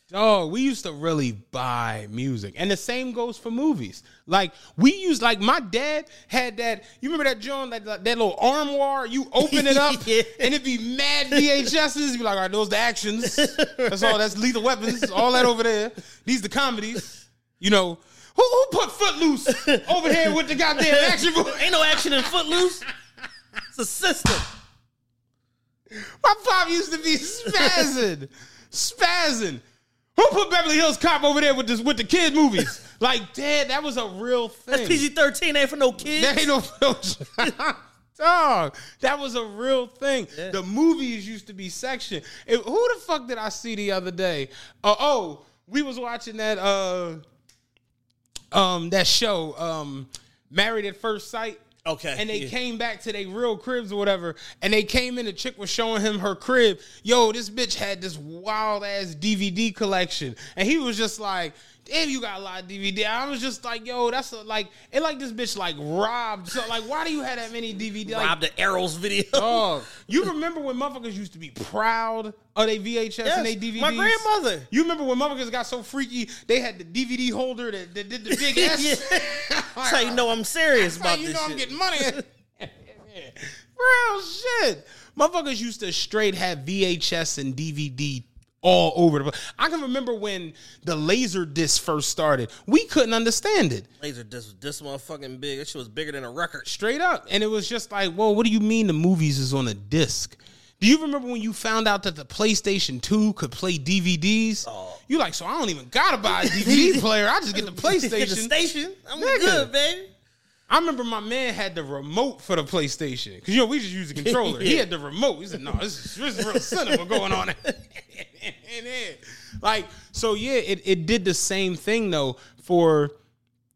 Dog, we used to really buy music. And the same goes for movies. Like, we used, like, my dad had that, you remember that John, that, that little armoire? You open it up Yeah. and it'd be mad VHSs. You'd be like, all right, those the actions. That's all, that's lethal weapons, all that over there. These the comedies. You know, who, who put Footloose over here with the goddamn action? Ain't no action in Footloose. It's a system. My pop used to be spazzing, spazzing. Who put Beverly Hills Cop over there with this with the kid movies? Like, dad, that was a real thing. That's PG 13 ain't for no kids. That ain't no no- dog. That was a real thing. The movies used to be sectioned. Who the fuck did I see the other day? Uh, oh, we was watching that uh um that show um Married at First Sight. Okay, And they yeah. came back to their real cribs or whatever, and they came in. The chick was showing him her crib. Yo, this bitch had this wild ass DVD collection, and he was just like, "Damn, you got a lot of DVD." I was just like, "Yo, that's a, like it like this bitch like robbed." So like, why do you have that many DVD? Like, Rob the Arrows video. You remember when motherfuckers used to be proud of their VHS and their DVDs? my grandmother. You remember when motherfuckers got so freaky they had the DVD holder that, that did the big S? Yeah. That's how you know I'm serious about you this know I'm getting money. Real shit. Motherfuckers used to straight have VHS and DVD all over the place. I can remember when the laser disc first started. We couldn't understand it. Laser disc was this motherfucking big. That shit was bigger than a record. Straight up. And it was just like, well, what do you mean the movies is on a disc? Do you remember when you found out that the PlayStation 2 could play DVDs? Oh. You like, so I don't even gotta buy a DVD player. I just get the Get the PlayStation. station. I'm Nigga. good, baby. I remember my man had the remote for the PlayStation because you know we just use the controller. He had the remote. He said, "No, this is, this is real cinema going on." And then, like so, yeah, it, it did the same thing though for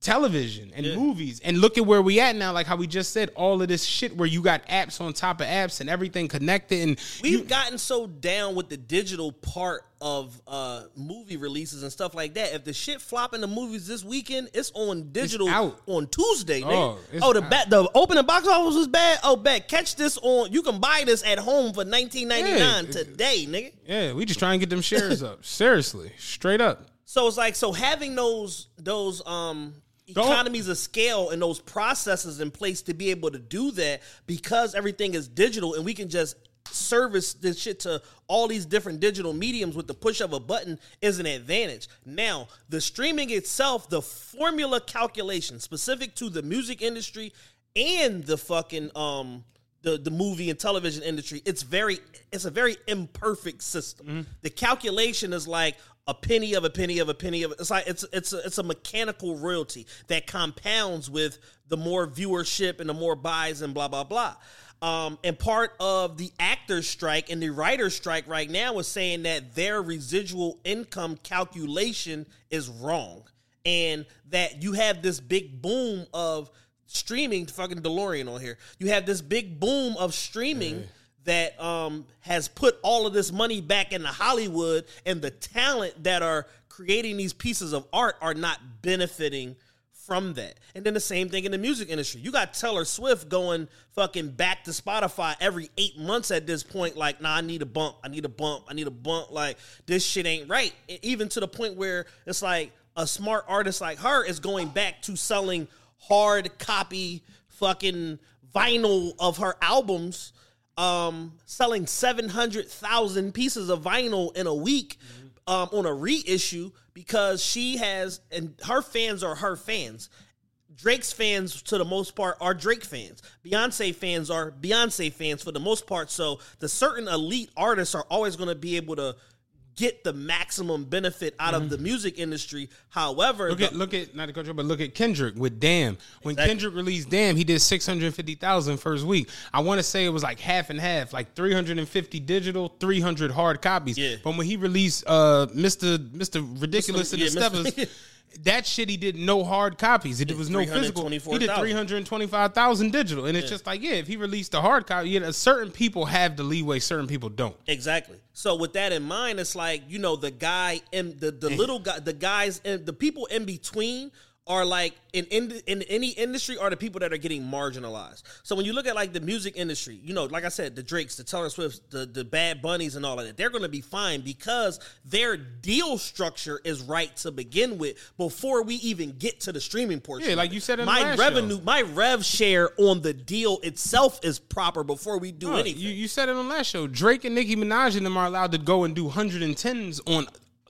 television and movies. And look at where we at now. Like how we just said, all of this shit where you got apps on top of apps and everything connected. And We've you, gotten so down with the digital part of uh movie releases and stuff like that. If the shit flopping the movies this weekend, it's on digital out. on Tuesday, nigga. Oh, it's Oh, the ba- the opening box office was bad. Oh, bad. Catch this on. You can buy this at home for nineteen ninety nine Yeah. today, nigga. yeah, we just try and get them shares up. Seriously, straight up. So it's like so having those those um economies of scale and those processes in place to be able to do that because everything is digital and we can just service this shit to all these different digital mediums with the push of a button is an advantage. Now, the streaming itself, the formula calculation specific to the music industry and the fucking um the the movie and television industry, it's very it's a very imperfect system. The calculation is like a penny of a penny of a penny of it's like it's it's a, it's a mechanical royalty that compounds with the more viewership and the more buys and blah blah blah. Um, and part of the actors strike and the writers strike right now is saying that their residual income calculation is wrong and that you have this big boom of streaming fucking DeLorean on here. You have this big boom of streaming that um has put all of this money back into Hollywood and the talent that are creating these pieces of art are not benefiting from that. And then the same thing in the music industry. You got Taylor Swift going fucking back to Spotify every eight months at this point, like, nah, I need a bump, I need a bump, I need a bump. Like, this shit ain't right. Even to the point where it's like a smart artist like her is going back to selling hard copy fucking vinyl of her albums um selling 700,000 pieces of vinyl in a week um on a reissue because she has and her fans are her fans Drake's fans, to the most part, are Drake fans. Beyonce fans are Beyonce fans for the most part. So the certain elite artists are always going to be able to get the maximum benefit out of the music industry. However, Look the- at look at not the off, but look at Kendrick with Damn. When Exactly. Kendrick released Damn, he did 650,000 first week. I want to say it was like half and half, like 350 digital, 300 hard copies. Yeah. But when he released uh Mr. Mr. Ridiculous and the yeah, Mr. Steppers, that shit he did no hard copies. It was no physical. He did 325,000 digital. And it's just like, yeah, if he released a hard copy, you know, certain people have the leeway, certain people don't. Exactly. So with that in mind, it's like you know the guy and the the little guy, the guys and the people in between are like in, in in any industry are the people that are getting marginalized. So when you look at like the music industry, you know, like I said, the Drakes, the Taylor Swifts, the the Bad Bunnies, and all of that, they're going to be fine because their deal structure is right to begin with before we even get to the streaming portion. Yeah, like you said in the my last revenue, show. my rev share on the deal itself is proper before we do Huh, anything. You, you said it on last show. Drake and Nicki Minaj and them are allowed to go and do 110s on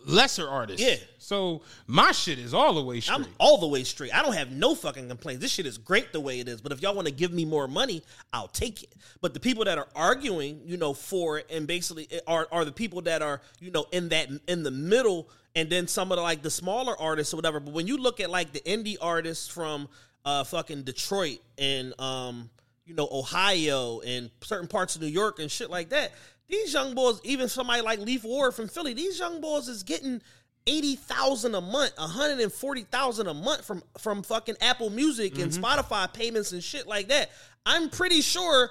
lesser artists. Yeah. So my shit is all the way straight. I'm all the way straight. I don't have no fucking complaints. This shit is great the way it is. But if y'all want to give me more money, I'll take it. But the people that are arguing, you know, for it and basically are are the people that are, you know, in that in the middle and then some of the like the smaller artists or whatever. But when you look at like the indie artists from uh fucking Detroit and um you know Ohio and certain parts of New York and shit like that, these young boys, even somebody like Leaf Ward from Philly, these young boys is getting eighty thousand a month, one hundred and forty thousand a month from from fucking Apple Music and mm-hmm. Spotify payments and shit like that. I'm pretty sure.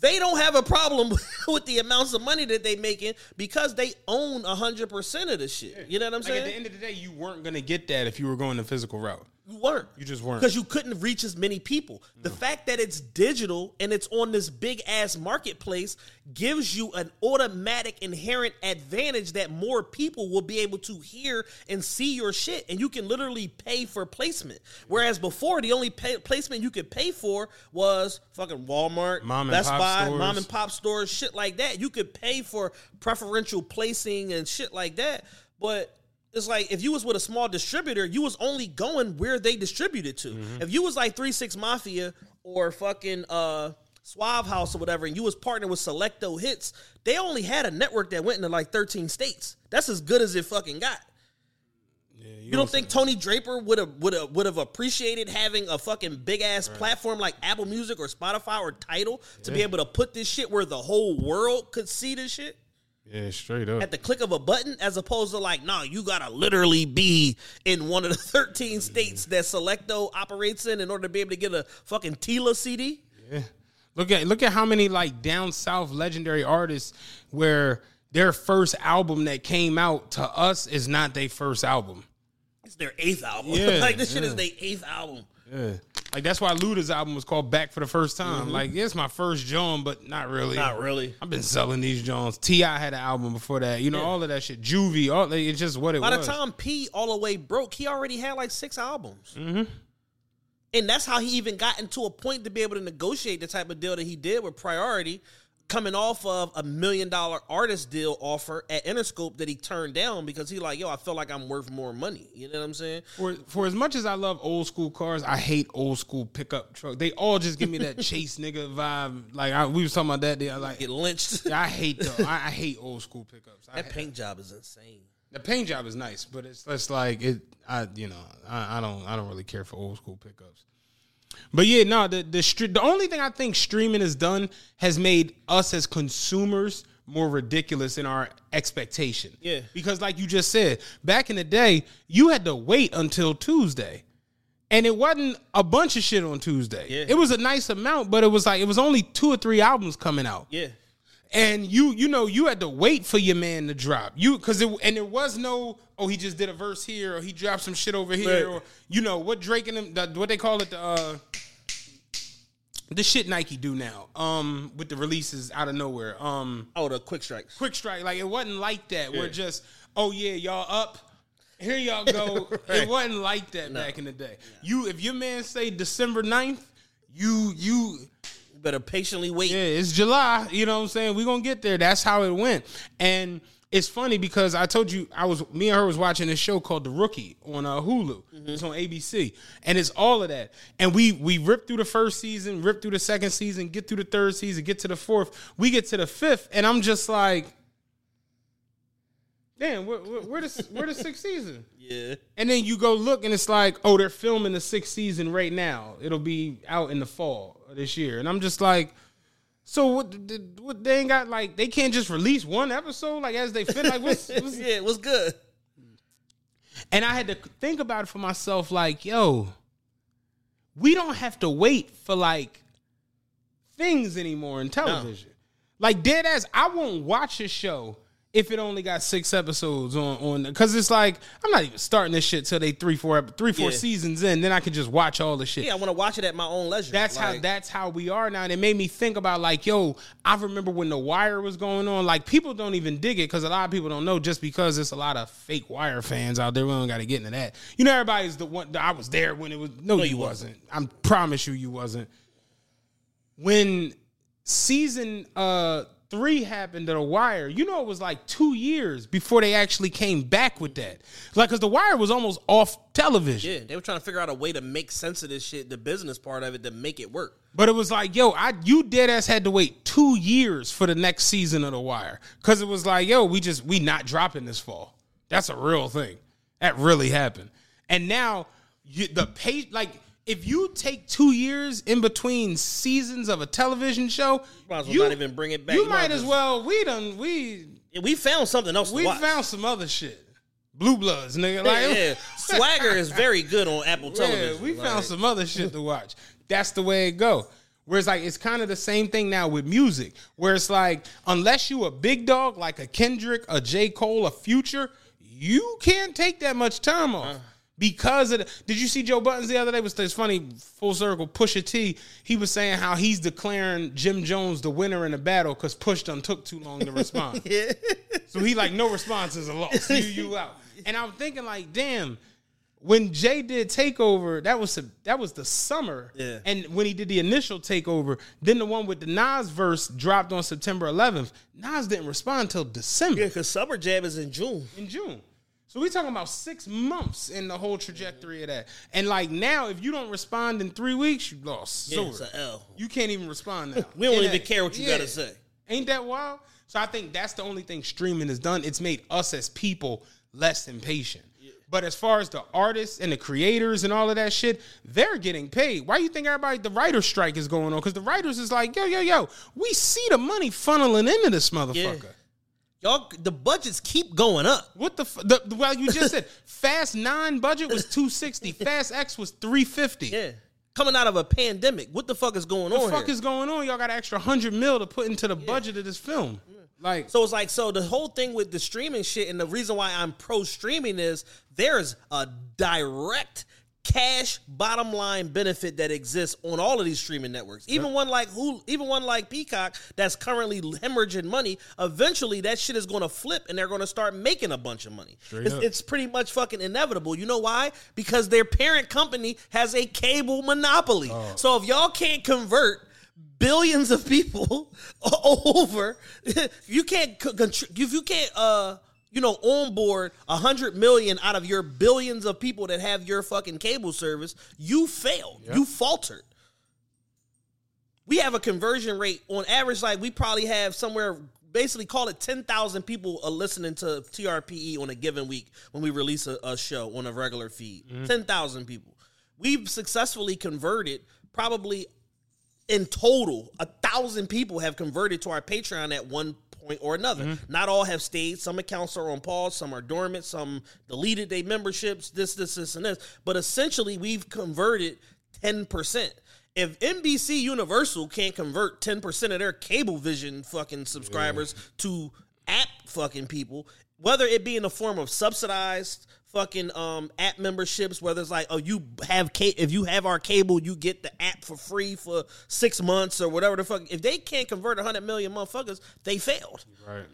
They don't have a problem with the amounts of money that they making because they own hundred percent of the shit. You know what I'm like at the end of the day, you weren't gonna get that if you were going the physical route. You weren't. You just weren't. Because you couldn't reach as many people. The fact that it's digital and it's on this big ass marketplace gives you an automatic inherent advantage that more people will be able to hear and see your shit. And you can literally pay for placement. Whereas before, the only pay- placement you could pay for was fucking Walmart, Mom and Best pop Buy, stores. mom and pop stores, shit like that. You could pay for preferential placing and shit like that. But it's like if you was with a small distributor, you was only going where they distributed to. If you was like Three Six Mafia or fucking uh Suave House or whatever, and you was partnered with Select-O-Hits, they only had a network that went into like 13 states. That's as good as it fucking got. you, don't think Tony Draper would have would have would have appreciated having a fucking big ass platform like Apple Music or Spotify or Tidal to be able to put this shit where the whole world could see this shit? Yeah, straight up. at the click of a button as opposed to like, no, you gotta literally be in one of the 13 states that Select-O operates in in order to be able to get a fucking Tela CD. Yeah. Look at look at how many like down south legendary artists where their first album that came out to us is not their first album. It's their eighth album. Yeah, like this shit is their eighth album. Yeah. Like that's why Luda's album was called Back for the First Time. Like it's my first John, but not really. Mm-hmm. Not really. I've been selling these Johns. Ti had an album before that. You know all of that shit. Juvie. All like, it's just what it By was. the time P all the way broke, he already had like six albums. Mm-hmm. And that's how he even got into a point to be able to negotiate the type of deal that he did with Priority, coming off of a million dollar artist deal offer at Interscope that he turned down because he like, yo, I feel like I'm worth more money. You know what I'm saying? for for as much as I love old school cars, I hate old school pickup truck. They all just give me that chase nigga vibe. Like I, we was talking about that. Day. I like. Get lynched. I hate the. I, I hate old school pickups. I that paint job is insane. The paint job is nice, but it's it's like it. I you know I, I don't I don't really care for old school pickups. But yeah, no. The the str- the only thing I think streaming has done has made us as consumers more ridiculous in our expectation. Yeah. because like you just said, back in the day, you had to wait until Tuesday. And it wasn't a bunch of shit on Tuesday. Yeah. It was a nice amount, but it was like it was only two or three albums coming out Yeah. And you you know you had to wait for your man to drop. You because it and there was no oh he just did a verse here or he dropped some shit over here Right. or you know what Drake and them the, what they call it the uh the shit Nike do now um with the releases out of nowhere um. Oh, the quick strikes. quick strike like it wasn't like that we're just oh yeah y'all up here y'all go. It wasn't like that back in the day. You if your man say December 9th you you You better patiently wait. yeah, it's July. You know what I'm saying? We're gonna get there. That's how it went. And it's funny because I told you I was me and her was watching this show called The Rookie on uh, Hulu. It's on ABC. And it's all of that. And we we ripped through the first season, ripped through the second season, get through the third season, get to the fourth. We get to the fifth, and I'm just like, damn, where, where, where the where the sixth season? Yeah. And then you go look, and it's like, oh, they're filming the sixth season right now. It'll be out in the fall this year, and I'm just like, so what? What they ain't got like they can't just release one episode like as they fit. Like what's, what's yeah, was good. and I had to think about it for myself, like, yo, we don't have to wait for like things anymore in television. Like dead ass, I won't watch a show if it only got six episodes on on because it's like I'm not even starting this shit till they three four three four Yeah. seasons in. Then I can just watch all the shit. Yeah, I want to watch it at my own leisure. That's how that's how we are now. And it made me think about like, yo, I remember when the wire was going on. Like people don't even dig it because a lot of people don't know just because it's a lot of fake wire fans out there. We don't gotta get into that. You know, everybody's the one I was there when it was no, you, you wasn't. I promise you you wasn't. When season uh three happened to the wire, you know it was like two years before they actually came back with that. Like cause the wire was almost off television. Yeah, they were trying to figure out a way to make sense of this shit, the business part of it, to make it work. But it was like, yo, I you dead ass had to wait two years for the next season of The Wire because it was like, yo, we just we not dropping this fall. That's a real thing. That really happened. And now you, the page, like, if you take two years in between seasons of a television show, Might as well you, not even bring it back. You, You might might as well. We done we Yeah, we found something else. we to watch. found some other shit. Blue Bloods, nigga. Like, yeah. Swagger is very good on Apple Television. yeah, we Like, found some other shit to watch. That's the way it go. it's like it's kind of the same thing now with music, where it's like unless you a big dog like a Kendrick, a J Cole, a Future, you can't take that much time off. Uh. Because of the, did you see Joe Buttons the other day? It was it's funny full circle. Pusha T, he was saying how he's declaring Jim Jones the winner in the battle because Push done took too long to respond. Yeah. So he like no response is a loss. You you out. And I'm thinking like, damn, when Jay did takeover, that was the, that was the summer. Yeah. And when he did the initial takeover, then the one with the Nas verse dropped on September 11th. Nas didn't respond until December Yeah, because Summer Jam is in June. in June. So we talking about six months in the whole trajectory of that. And like now, if you don't respond in three weeks, you lost. Yeah, it's a L. you can't even respond now. We don't And even that- care what you yeah. gotta say. Ain't that wild? So I think that's the only thing streaming has done. It's made us as people less impatient. But as far as the artists and the creators and all of that shit, they're getting paid. Why you think everybody the writer strike is going on? Because the writers is like, yo, yo, yo, we see the money funneling into this motherfucker. Y'all, the budgets keep going up. What the, f- the well? You just said Fast Nine budget was two sixty. Fast X was three fifty. Yeah. Coming out of a pandemic. What the fuck is going on? What on the fuck here? is going on? Y'all got an extra hundred mil to put into the budget of this film. Like, So it's like so the whole thing with the streaming shit and the reason why I'm pro streaming is there's a direct cash bottom line benefit that exists on all of these streaming networks. Even one like who, even one like Peacock that's currently hemorrhaging money. Eventually, that shit is going to flip, and they're going to start making a bunch of money. It's, it's pretty much fucking inevitable. You know why? Because their parent company has a cable monopoly. So if y'all can't convert billions of people over, you can't if you can't uh you know onboard a hundred million out of your billions of people that have your fucking cable service, you failed. You faltered. We have a conversion rate on average, like we probably have somewhere basically call it 10,000 people are listening to TRPE on a given week when we release a, a show on a regular feed. Mm-hmm. 10,000 people. We've successfully converted probably in total, a thousand people have converted to our Patreon at one point or another. Mm-hmm. Not all have stayed. Some accounts are on pause, some are dormant, some deleted their memberships, this, this, this, and this. But essentially, we've converted 10%. If NBC Universal can't convert 10% of their cable vision fucking subscribers to app fucking people, whether it be in the form of subsidized fucking um app memberships, whether it's like, oh, you have ca- if you have our cable, you get the app for free for six months or whatever the fuck. If they can't convert 100 million motherfuckers, they failed. Right.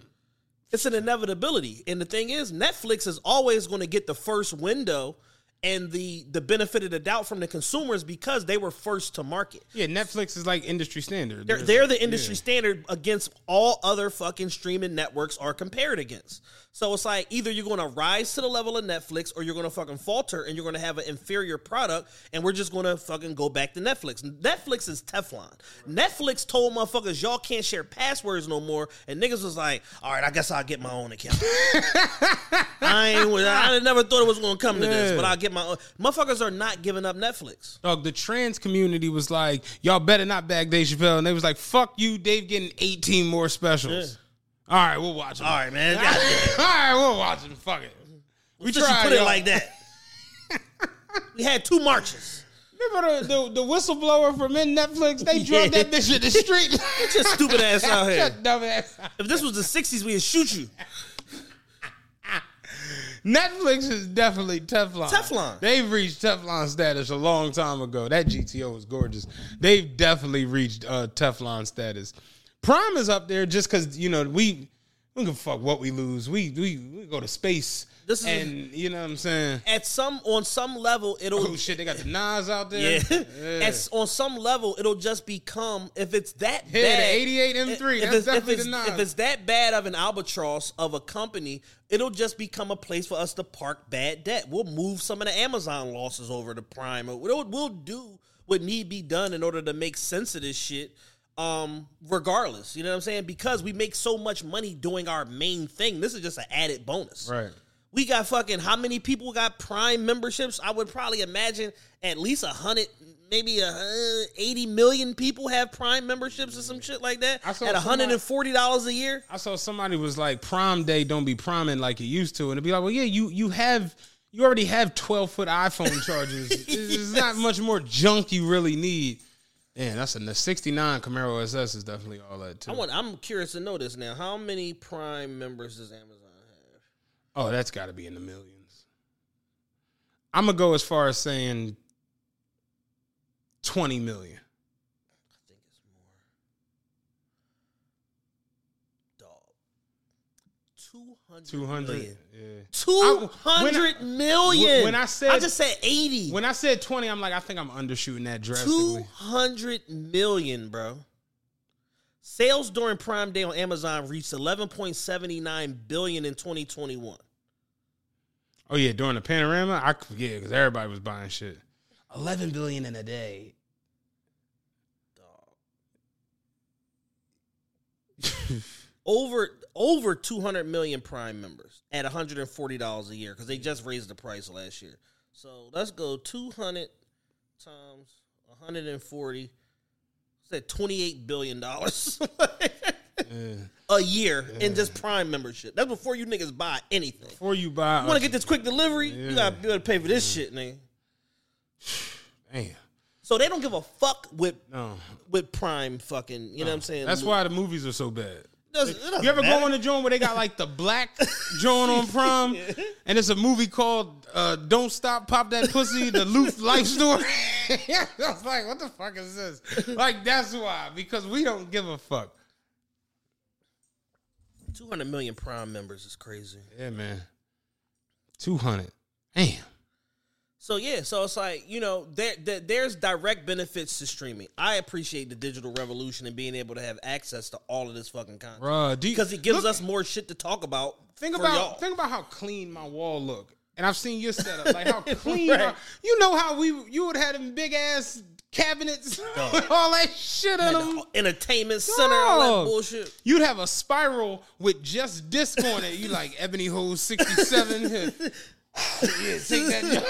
It's an inevitability. And the thing is, Netflix is always going to get the first window and the the benefit of the doubt from the consumers because they were first to market. Yeah, Netflix is like industry standard. They're, they're the industry standard against all other fucking streaming networks are compared against. So it's like either you're going to rise to the level of Netflix or you're going to fucking falter and you're going to have an inferior product and we're just going to fucking go back to Netflix. Netflix is Teflon. Netflix told motherfuckers y'all can't share passwords no more and niggas was like, "All right, I guess I'll get my own account." I ain't I never thought it was going to come to this, but I'll get my own. Motherfuckers are not giving up Netflix. Dog, the trans community was like, y'all better not bag Dave Chappelle. And they was like, fuck you, Dave getting 18 more specials. All right, we'll watch them. All right, man. All right, we'll watch them. Fuck it. We just put it like that. we had two marches. Remember the, the, the whistleblower from in Netflix? They Yeah. drove that bitch in the street. Get your stupid ass out here. Dumb ass. If this was the '60s, we'd shoot you. Netflix is definitely Teflon. Teflon. They've reached Teflon status a long time ago. That GTO is gorgeous. They've definitely reached uh, Teflon status. Prime is up there just because you know we we can fuck what we lose. We we, we go to space. This is- and you know what I'm saying. At some, on some level, it'll. Oh shit, they got the Nas out there. Yeah. At, on some level, it'll just become if it's that Yeah, the bad. 88 M3, If, that's if, definitely it's, the Nas. if it's that bad of an albatross of a company, it'll just become a place for us to park bad debt. We'll move some of the Amazon losses over to Prime. We'll, we'll do what need be done in order to make sense of this shit. Um, regardless, you know what I'm saying? Because we make so much money doing our main thing. This is just an added bonus. Right. We got fucking how many people got Prime memberships? I would probably imagine at least a hundred, maybe a uh, eighty million people have Prime memberships or some shit like that I saw at hundred and forty dollars a year. I saw somebody was like, "Prime Day don't be priming like it used to," and it'd be like, "Well, yeah, you you have you already have twelve foot iPhone chargers. There's not much more junk you really need." Man, that's a the '69 Camaro SS is definitely all that too. I want. I'm curious to know this now. How many Prime members does Amazon have? oh, that's got to be in the millions. I'm gonna go as far as saying twenty million. I think it's more. Dog. Two hundred. Two hundred. million. Yeah. Two hundred million. when I said- I just said eighty. When I said twenty, I'm like, I think I'm undershooting that drastically. Two hundred million, bro. Sales during Prime Day on Amazon reached eleven point seventy nine billion in twenty twenty one. Oh yeah, during the panorama, I yeah, because everybody was buying shit. Eleven billion in a day. Over over two hundred million Prime members at one hundred and forty dollars a year because they just raised the price last year. So let's go two hundred times one hundred and forty. Said twenty eight billion dollars a year in just Prime membership. That's before you niggas buy anything. Before you buy, You want to get this quick delivery? You gotta be able to pay for this shit, nigga. Damn. So they don't give a fuck with No. with Prime fucking. You know what I'm saying? That's why the movies are so bad. Doesn't- doesn't you ever matter. go on the joint where they got like the black joint on prom, and it's a movie called uh, "Don't Stop, Pop That Pussy," the Luke life story. I was like, what the fuck is this? Like that's why because we don't give a fuck. Two hundred million Prime members is crazy. Yeah, man. Two hundred. Damn. So yeah, so it's like you know there, there there's direct benefits to streaming. I appreciate the digital revolution and being able to have access to all of this fucking content because it gives look- us more shit to talk about. Think about y'all. think about how clean my wall look. And I've seen your setup, like how clean. Right. my- you know how we you would have them big ass cabinets with all that shit in them. entertainment center, all that bullshit. You'd have a spiral with just disc on it. You like Ebony sixty seven. yeah, take that.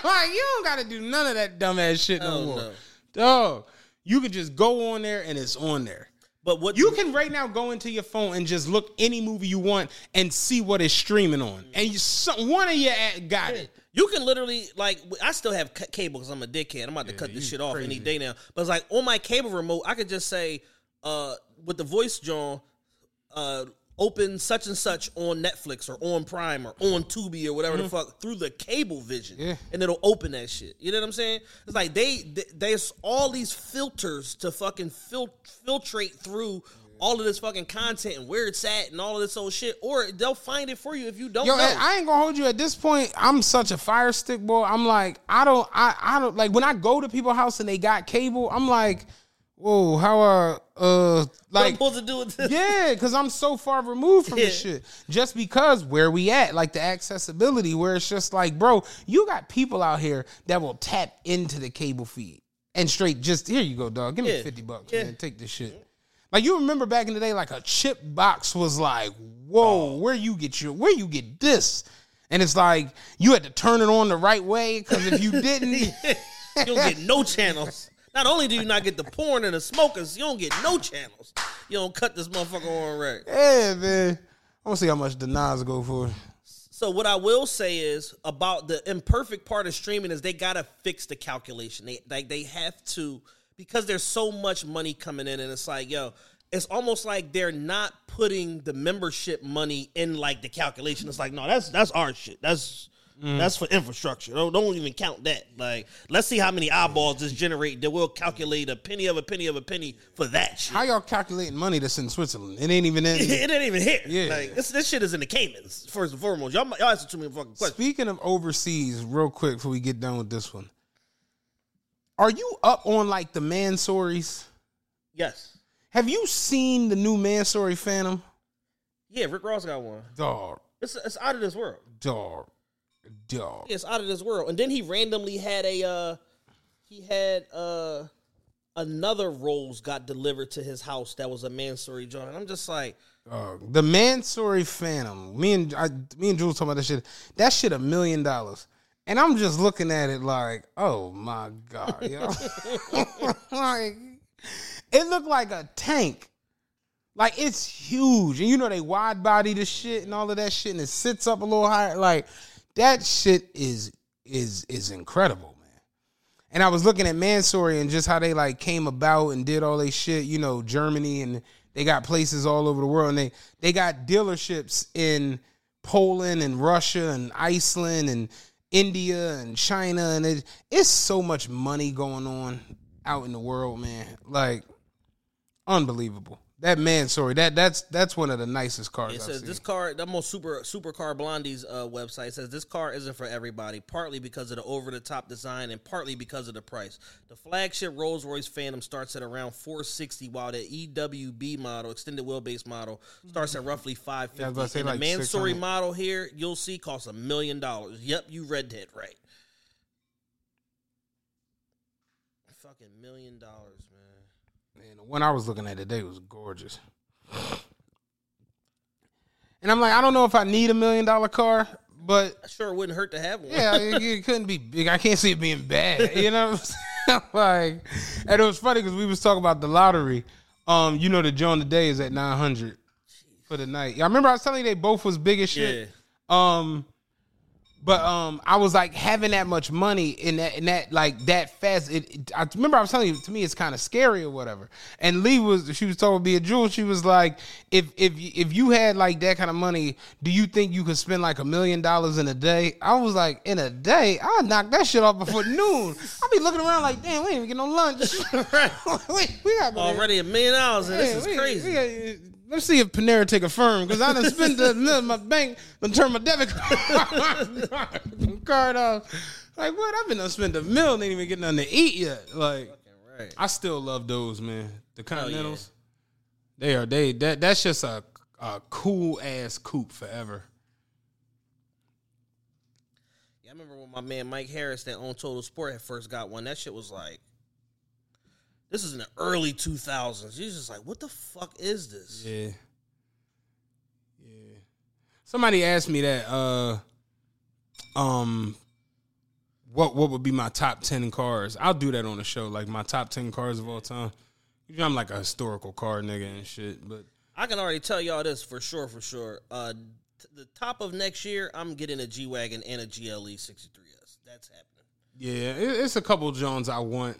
like you don't got to do none of that dumbass shit no Hell more. no. Dog, you could just go on there and it's on there. But what You can right now go into your phone and just look any movie you want and see what it's streaming on, and you, some, one of your ad got it. You can literally like I still have c- cable because I'm a dickhead. I'm about to cut this shit off any day now. But it's like on my cable remote, I could just say uh with the voice John, uh open such and such on Netflix or on Prime or on Tubi or whatever the mm-hmm. fuck through the cable vision, Yeah. and it'll open that shit. You know what I'm saying? It's like they, th there's all these filters to fucking fil- filtrate through. All of this fucking content and where it's at and all of this old shit, or they'll find it for you if you don't Yo, know. I ain't gonna hold you at this point. I'm such a fire stick boy. I'm like, I don't, I, I don't like when I go to people's house and they got cable. I'm like, whoa, how uh, uh, what I'm like, supposed to do with this? yeah, because I'm so far removed from this shit. Just because where we at, like the accessibility, where it's just like, bro, you got people out here that will tap into the cable feed and straight just here you go, dog. Give me Yeah. fifty bucks, Yeah. man. Take this shit. Like you remember back in the day, like a chip box was like, whoa, where you get your, where you get this? And it's like you had to turn it on the right way because if you didn't, you don't get no channels. Not only do you not get the porn and the smokers, you don't get no channels. You don't cut this motherfucker on right. yeah, man. I want to see how much the Nas go for. So what I will say is about the imperfect part of streaming is they gotta fix the calculation. They like they have to because there's so much money coming in, and it's like yo, it's almost like they're not putting the membership money in like the calculation. It's like no, that's that's our shit. That's Mm. that's for infrastructure. Don't, don't even count that. Like let's see how many eyeballs this generate. That we'll calculate a penny of a penny of a penny for that shit. How y'all calculating money that's in Switzerland? It ain't even in. it ain't even here. Yeah. Like this, this shit is in the Caymans first and foremost. Y'all, y'all answer too many fucking questions. Speaking of overseas, real quick before we get done with this one, are you up on like the Mansories? Yes. Have you seen the new Mansory Phantom? Yeah, Rick Ross got one. Dog, It's it's out of this world. dog, dog. It's out of this world. And then he randomly had a uh he had uh another rose got delivered to his house that was a Mansory joint. And I'm just like, Dog. The Mansory Phantom. Me and I, me and Jules talking about that shit. That shit a million dollars. And I'm just looking at it like, oh my god, yo. like, it looked like a tank. Like it's huge, and you know they wide body the shit and all of that shit, and it sits up a little higher. Like that shit is is is incredible, man. And I was looking at Mansory and just how they like came about and did all they shit, you know, Germany and they got places all over the world and they they got dealerships in Poland and Russia and Iceland and India and China and it, it's so much money going on out in the world, man. Like unbelievable. That Mansory, that that's that's one of the nicest cars it I've says seen. this car, the most super Supercar Blondie's uh, website says this car isn't for everybody, partly because of the over the top design and partly because of the price. The flagship Rolls Royce Phantom starts at around 460, while the EWB model, extended wheelbase model, starts at roughly 550. Yeah, I was about to say and the like Mansory model here, you'll see, costs a million dollars. Yep, you read that right. Fucking million dollars, man. Man, the one I was looking at it today it was gorgeous. And I'm like, I don't know if I need a million dollar car, but Sure, wouldn't hurt to have one. yeah, it, it couldn't be big. I can't see it being bad. You know what I'm saying? like, and it was funny because we was talking about the lottery. Um, you know, the John today is at 900 for the night. I remember I was telling you they both was big as shit. Um, But um, I was like having that much money in that in that like that fast. It, it- I remember I was telling you to me it's kind of scary or whatever. And Lee was she was told to be a jewel. She was like, if if if you had like that kind of money, do you think you could spend like a million dollars in a day? I was like, in a day, I'll knock that shit off before noon. I'll be looking around like, damn, we ain't even get no lunch. we, we got Already a million dollars, and this is we- crazy. we got- let's see if Panera take Affirm because I done spent the my bank, done turn my debit card, card off. Like what? I've been done spent a mill, and ain't even getting nothing to eat yet. Like right. I still love those, man. The Continentals, they are they that that's just a a cool ass coupe forever. Yeah, I remember when my man Mike Harris that owned Total Sport had first got one. That shit was like, this is in the early 2000s. He's just like, what the fuck is this? Yeah. Yeah. Somebody asked me that uh um what what would be my top 10 cars. I'll do that on the show like my top 10 cars of all time. You know, I'm like a historical car nigga and shit, but I can already tell y'all this for sure, for sure. Uh, t- the top of next year, I'm getting a G wagon and a GLE 63s. That's happening. yeah, it, it's a couple Jones I want.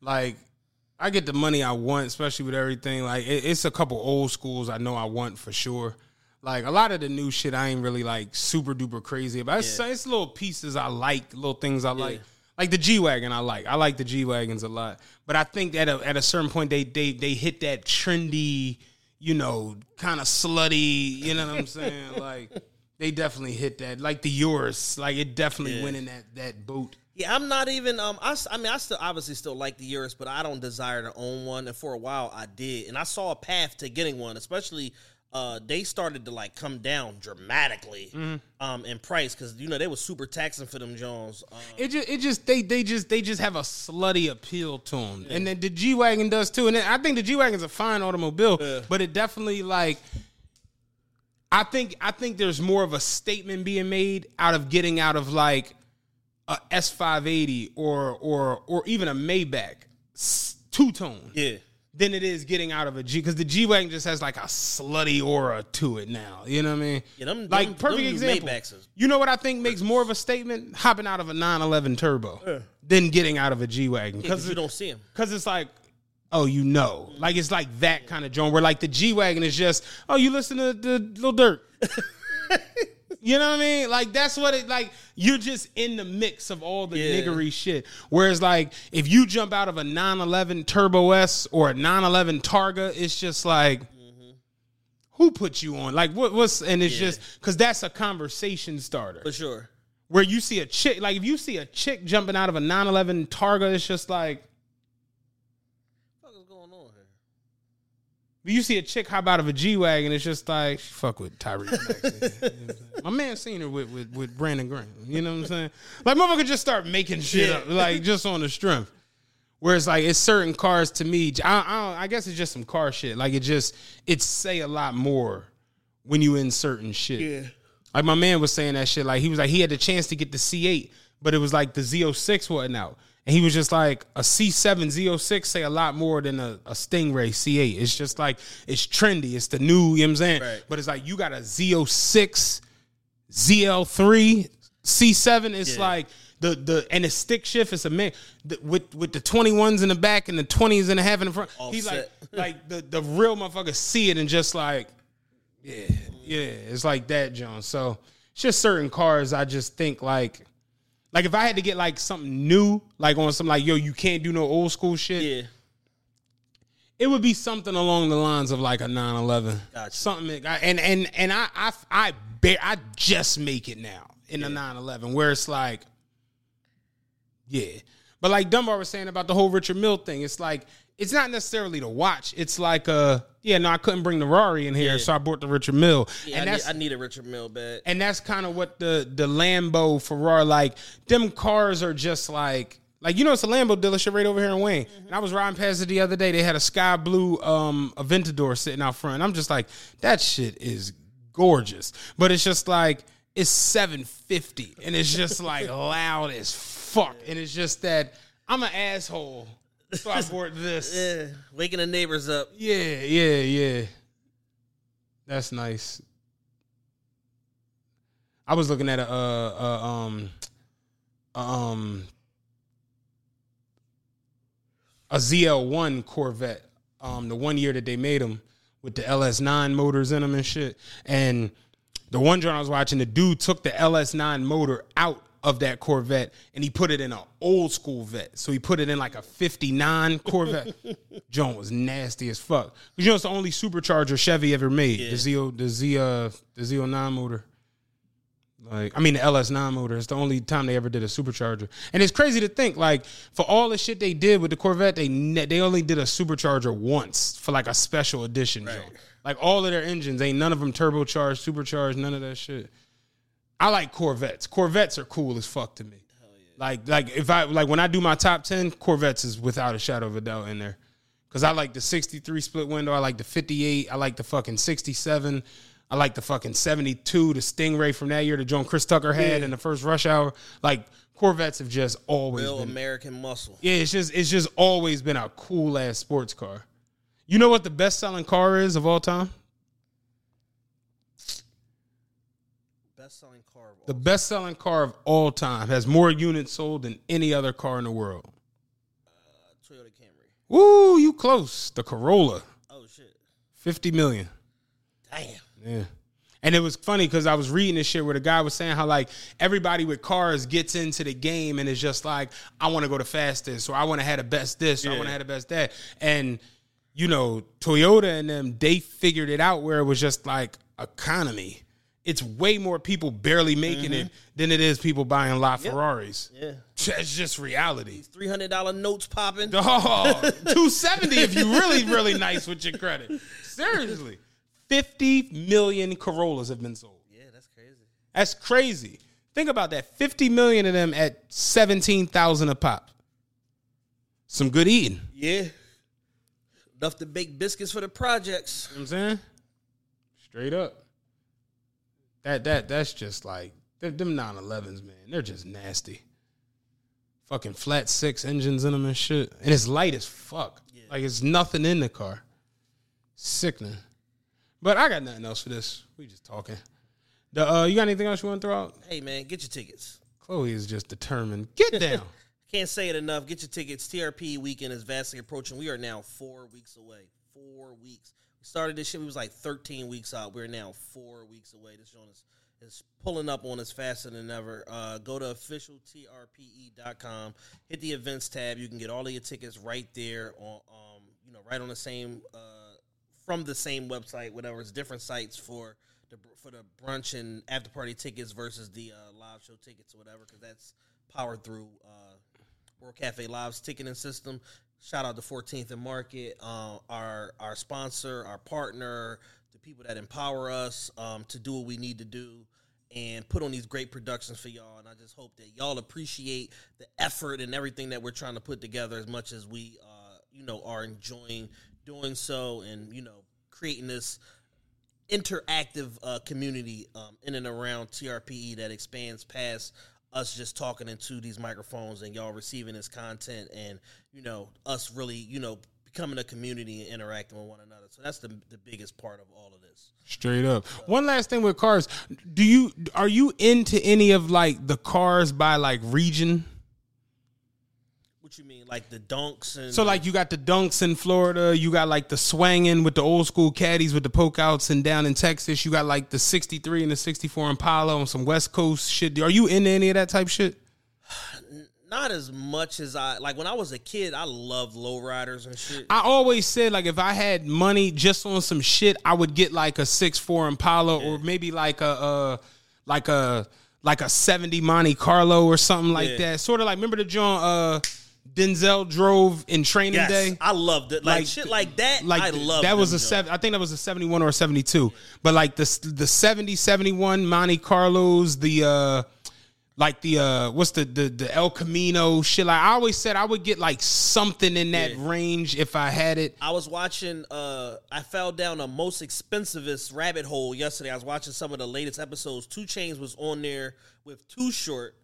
Like I get the money I want, especially with everything. Like it, it's a couple old schools I know I want for sure. Like a lot of the new shit, I ain't really like super duper crazy about. It's, Yeah. it's little pieces I like, little things I like. Yeah. Like the G wagon, I like. I like the G wagons a lot. But I think at a at a certain point, they they they hit that trendy, you know, kind of slutty. You know what I'm saying? like they definitely hit that. Like the Urus, like it definitely Yeah. went in that that boat. Yeah, I'm not even. Um, I, I mean, I still obviously still like the Urus, but I don't desire to own one. And for a while, I did, and I saw a path to getting one. Especially, uh, they started to like come down dramatically, um, in price because you know they were super taxing for them Jones. Um, It just, it just, they, they just, they just have a slutty appeal to them, and then the G wagon does too. And then I think the G wagon's a fine automobile, but it definitely like, I think, I think there's more of a statement being made out of getting out of like a S five eighty or or or even a Maybach two tone yeah, than it is getting out of a G because the G wagon just has like a slutty aura to it now. You know what I mean? Yeah, them- like them- perfect them example. Maybachs You know what I think makes more of a statement? Hopping out of a 911 turbo than getting out of a G wagon because you don't see them. because it's like. Oh, you know, like it's like that kind of joint where like the G wagon is just, oh, you listen to the Little Dirt, you know what I mean? Like that's what it like. You're just in the mix of all the Yeah. niggery shit. Whereas like if you jump out of a 911 Turbo S or a 911 Targa, it's just like mm-hmm. who put you on? Like what what's and it's Yeah. just because that's a conversation starter. For sure. Where you see a chick, like if you see a chick jumping out of a 911 Targa, it's just like What is going on here? You see a chick hop out of a G wagon, it's just like fuck with Tyrese Maxey. You know what I'm saying? My man seen her with, with with Brandon Graham. You know what I'm saying? Like motherfucker just start making shit Yeah. up, like just on the strength. Whereas like it's certain cars to me, I, I, I guess it's just some car shit. Like it just it say a lot more when you in certain shit. Yeah. Like my man was saying that shit. Like he was like he had the chance to get the C8, but it was like the Z06 wasn't out. And he was just like a C7 Z06 say a lot more than a, a Stingray C8. It's just like it's trendy. It's the new, you know what I'm saying? Right. But it's like you got a Z06, ZL3, C7. It's Yeah. like the the and the stick shift is a man with with the 21s in the back and the 20s in the half in the front. He's like like the the real motherfucker see it and just like yeah, yeah, it's like that, John. So it's just certain cars. I just think like, like if I had to get like something new, like on some like yo, you can't do no old school shit. Yeah. It would be something along the lines of like a 911. Gotcha. Something that- and and and I I I bear I just make it now in the 911 where it's like, yeah. But like Dunbar was saying about the whole Richard Mille thing, it's like it's not necessarily to watch. It's like uh yeah, no, I couldn't bring the Rari in here, Yeah. so I bought the Richard Mille. Yeah, and I, that's need, I need a Richard Mille bed. and that's kind of what the the Lambo Ferrari like. Them cars are just like like you know it's a Lambo dealership right over here in Wayne. And I was riding past it the other day. They had a sky blue um Aventador sitting out front. I'm just like that shit is gorgeous, but it's just like it's 750 and it's just like loud as fuck. And it's just that I'm an asshole, so I bought this. Yeah, waking the neighbors up. Yeah, yeah, yeah. That's nice. I was looking at a, uh uh um a, um a ZL1 Corvette. Um, the one year that they made them with the LS9 motors in them and shit. And the one joint I was watching, the dude took the LS9 motor out of that Corvette and he put it in an old school vet. So he put it in like a 59 Corvette. Joint was nasty as fuck. You know, it's the only supercharger Chevy ever made. The Z the Z uh the Z09 motor. Like, I mean, the LS9 motor. It's the only time they ever did a supercharger, and it's crazy to think like for all the shit they did with the Corvette, they ne- they only did a supercharger once for like a special edition. joint. Like all of their engines, ain't none of them turbocharged, supercharged, none of that shit. I like Corvettes. Corvettes are cool as fuck to me. Like like if I like when I do my top ten, Corvettes is without a shadow of a doubt in there. Cause I like the 63 split window, I like the 58, I like the fucking 67, I like the fucking 72, the Stingray from that year that John Chris Tucker had in the first rush hour. Like Corvettes have just always Real been American muscle. Yeah, it's just it's just always been a cool ass sports car. You know what the best selling car is of all time? Best selling car of all. The best selling car of all time has more units sold than any other car in the world. Uh, Toyota Camry. Woo, you close. The Corolla, Oh shit. 50 million. Damn. Yeah. And it was funny because I was reading this shit where the guy was saying how like everybody with cars gets into the game and it's just like I want to go the fastest or I want to have the best this or I want to have the best that. And you know, Toyota and them they figured it out where it was just like economy. It's way more people barely making it mm-hmm. than it is people buying La Ferraris. Yeah. It's just reality. Three hundred dollar notes popping. Oh, 270 if you really, really nice with your credit. Seriously. 50 million Corollas have been sold. Yeah, that's crazy. That's crazy. Think about that. 50 million of them at 17,000 a pop. Some good eating. Yeah. Enough to bake biscuits for the projects. You know what I'm saying? Straight up. That that that's just like them them 911s, man. They're just nasty. Fucking flat six engines in them and shit. And it's light as fuck. Like it's nothing in the car. Sickening. But I got nothing else for this. We just talking. The uh you got anything else you want to throw out? Hey man, get your tickets. Chloe is just determined. Get down. Can't say it enough. Get your tickets. TRP weekend is vastly approaching. We are now four weeks away. Four weeks. Started this shit. We was like 13 weeks out. We're now four weeks away. This joint is, is pulling up on us faster than ever. Uh, go to officialtrpe.com. Hit the events tab. You can get all of your tickets right there on, um, you know, right on the same, uh, from the same website. Whatever. It's different sites for the for the brunch and after party tickets versus the uh, live show tickets or whatever. Because that's powered through. Uh, World Cafe Live's ticketing system. Shout out to 14th and Market, uh, our our sponsor, our partner, the people that empower us um, to do what we need to do and put on these great productions for y'all. And I just hope that y'all appreciate the effort and everything that we're trying to put together as much as we, uh, you know, are enjoying doing so and you know creating this interactive uh, community um, in and around TRPE that expands past us just talking into these microphones and y'all receiving this content and you know us really you know becoming a community and interacting with one another. So that's the the biggest part of all of this. Straight up. One last thing with cars. Do you are you into any of like the cars by like region? What you mean, like the dunks and So like you got the dunks in Florida, you got like the swanging with the old school caddies with the poke outs, and down in Texas you got like the '63 and the '64 Impala on some West Coast shit. Are you into any of that type shit? not as much as I like when I was a kid. I loved lowriders and shit. I always said like if I had money just on some shit, I would get like a six four Impala or maybe like a uh like a like a seventy Monte Carlo or something like Yeah. that. Sort of like remember the John uh Denzel drove in Training yes, Day. I loved it. Like, Like, shit like that. like I th- love that was a seven I think that was a 71 or a 72 but like the the 70 71 Monte Carlos the uh like the uh what's the the, the El Camino shit like I always said I would get like something in that range if I had it I was watching. uh I fell down a most expensivest rabbit hole yesterday. I was watching some of the latest episodes. 2 Chainz was on there with Too Short,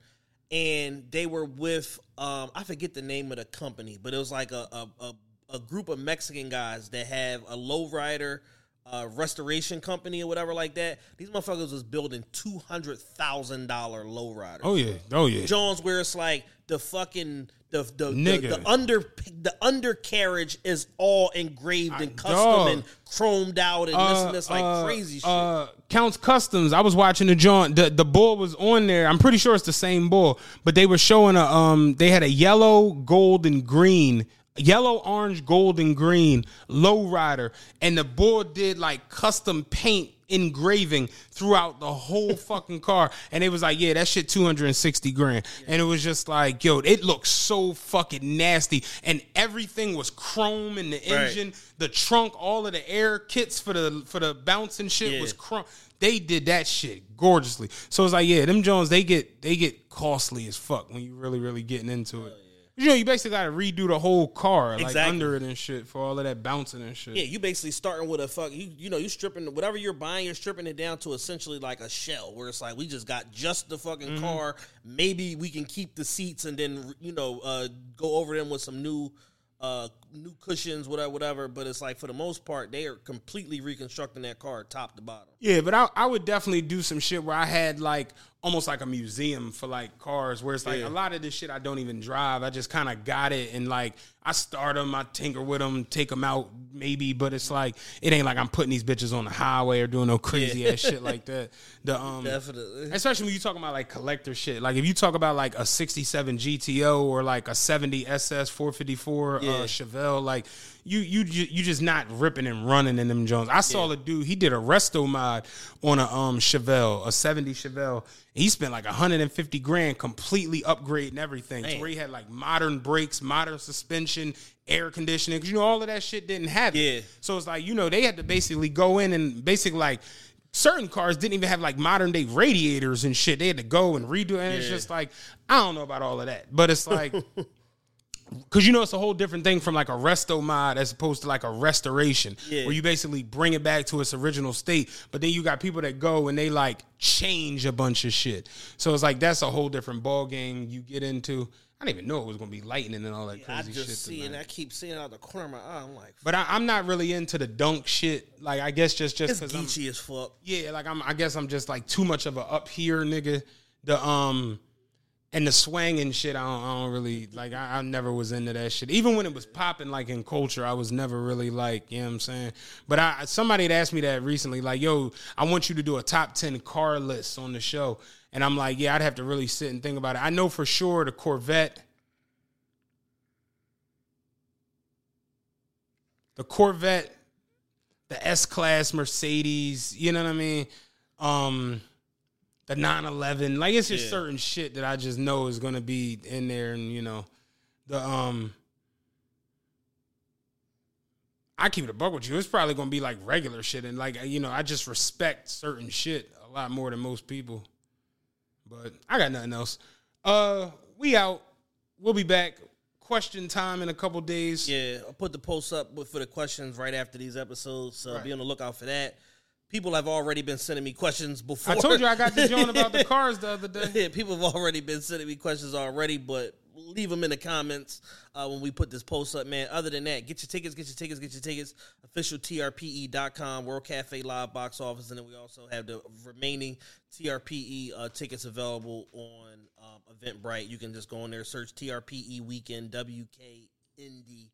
and they were with um I forget the name of the company, but it was like a a, a, a group of Mexican guys that have a lowrider. uh, restoration company or whatever like that. These motherfuckers was building two hundred thousand dollar lowriders. Oh yeah, oh yeah. Jones, where it's like the fucking the the, the, Nigga. the under the undercarriage is all engraved and custom dog. and chromed out and this and this like uh, crazy shit. Uh, Counts Customs. I was watching the joint. The the bull was on there. I'm pretty sure it's the same bull, but they were showing a um. They had a yellow, gold, and green. Yellow, orange, gold, and green low rider, and the bull did like custom paint engraving throughout the whole fucking car. And it was like, yeah, that shit 260 grand. And it was just like, yo, it looks so fucking nasty. And everything was chrome in the Right. engine, the trunk, all of the air kits for the for the bouncing shit Yeah. was chrome. They did that shit gorgeously. So it's like, yeah, them Jones, they get they get costly as fuck when you really, really getting into it. You know, you basically got to redo the whole car, like Exactly. under it and shit, for all of that bouncing and shit. Yeah, you basically starting with a fuck. You you know you stripping whatever you're buying, you're stripping it down to essentially like a shell, where it's like we just got just the fucking Mm-hmm. car. Maybe we can keep the seats and then you know uh, go over them with some new uh, new cushions, whatever, whatever. But it's like for the most part, they are completely reconstructing that car top to bottom. Yeah, but I, I would definitely do some shit where I had like almost like a museum for like cars where it's like Yeah. a lot of this shit I don't even drive. I just kind of got it and like I start them, I tinker with them, take them out maybe, but it's like it ain't like I'm putting these bitches on the highway or doing no crazy ass shit like that. The um Definitely. Especially when you talking about like collector shit. Like if you talk about like a 67 GTO or like a 70 SS 454 Yeah. uh Chevelle, like you you you just not ripping and running in them Jones. I saw a dude, he did a resto mod on a um Chevelle, a 70 Chevelle. He spent like 150 grand completely upgrading everything. To where he had like modern brakes, modern suspension, air conditioning. Cause you know, all of that shit didn't have it. Yeah. So it's like, you know, they had to basically go in and basically like certain cars didn't even have like modern day radiators and shit. They had to go and redo it. And it's just like, I don't know about all of that. But it's like Cause you know it's a whole different thing from like a resto mod as opposed to like a restoration, Yeah. where you basically bring it back to its original state. But then you got people that go and they like change a bunch of shit. So it's like that's a whole different ball game you get into. I didn't even know it was gonna be lightning and all that I crazy just shit. see and I keep seeing out the corner of my eye. I'm like, But I, I'm not really into the dunk shit. Like I guess just just because I'm as fuck. yeah, like I'm. I guess I'm just like too much of a up here nigga. The um and the swang and shit. I don't, I don't really like. I, I never was into that shit. Even when it was popping, like in culture, I was never really like. You know what I'm saying? But I somebody had asked me that recently. Like, yo, I want you to do a top ten car list on the show, and I'm like, yeah, I'd have to really sit and think about it. I know for sure the Corvette. The Corvette the S class Mercedes, you know what I mean? Um the 911. Like it's just Yeah. certain shit that I just know is gonna be in there and you know, the um I keep it a buck with you. It's probably gonna be like regular shit and like you know, I just respect certain shit a lot more than most people. But I got nothing else. Uh we out. We'll be back. Question time in a couple days. Yeah, I'll put the post up with- for the questions right after these episodes, so Right. be on the lookout for that. People have already been sending me questions before. I told you I got the joint about the cars the other day. yeah, people have already been sending me questions already, but leave them in the comments uh, when we put this post up, man. Other than that, get your tickets, get your tickets, get your tickets. Official TRPE.com, World Cafe Live box office, and then we also have the remaining TRPE uh, tickets available on um, Eventbrite. You can just go in there, search TRPE Weekend WK Indy,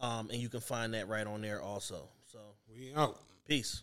um, and you can find that right on there also. So, We out. peace.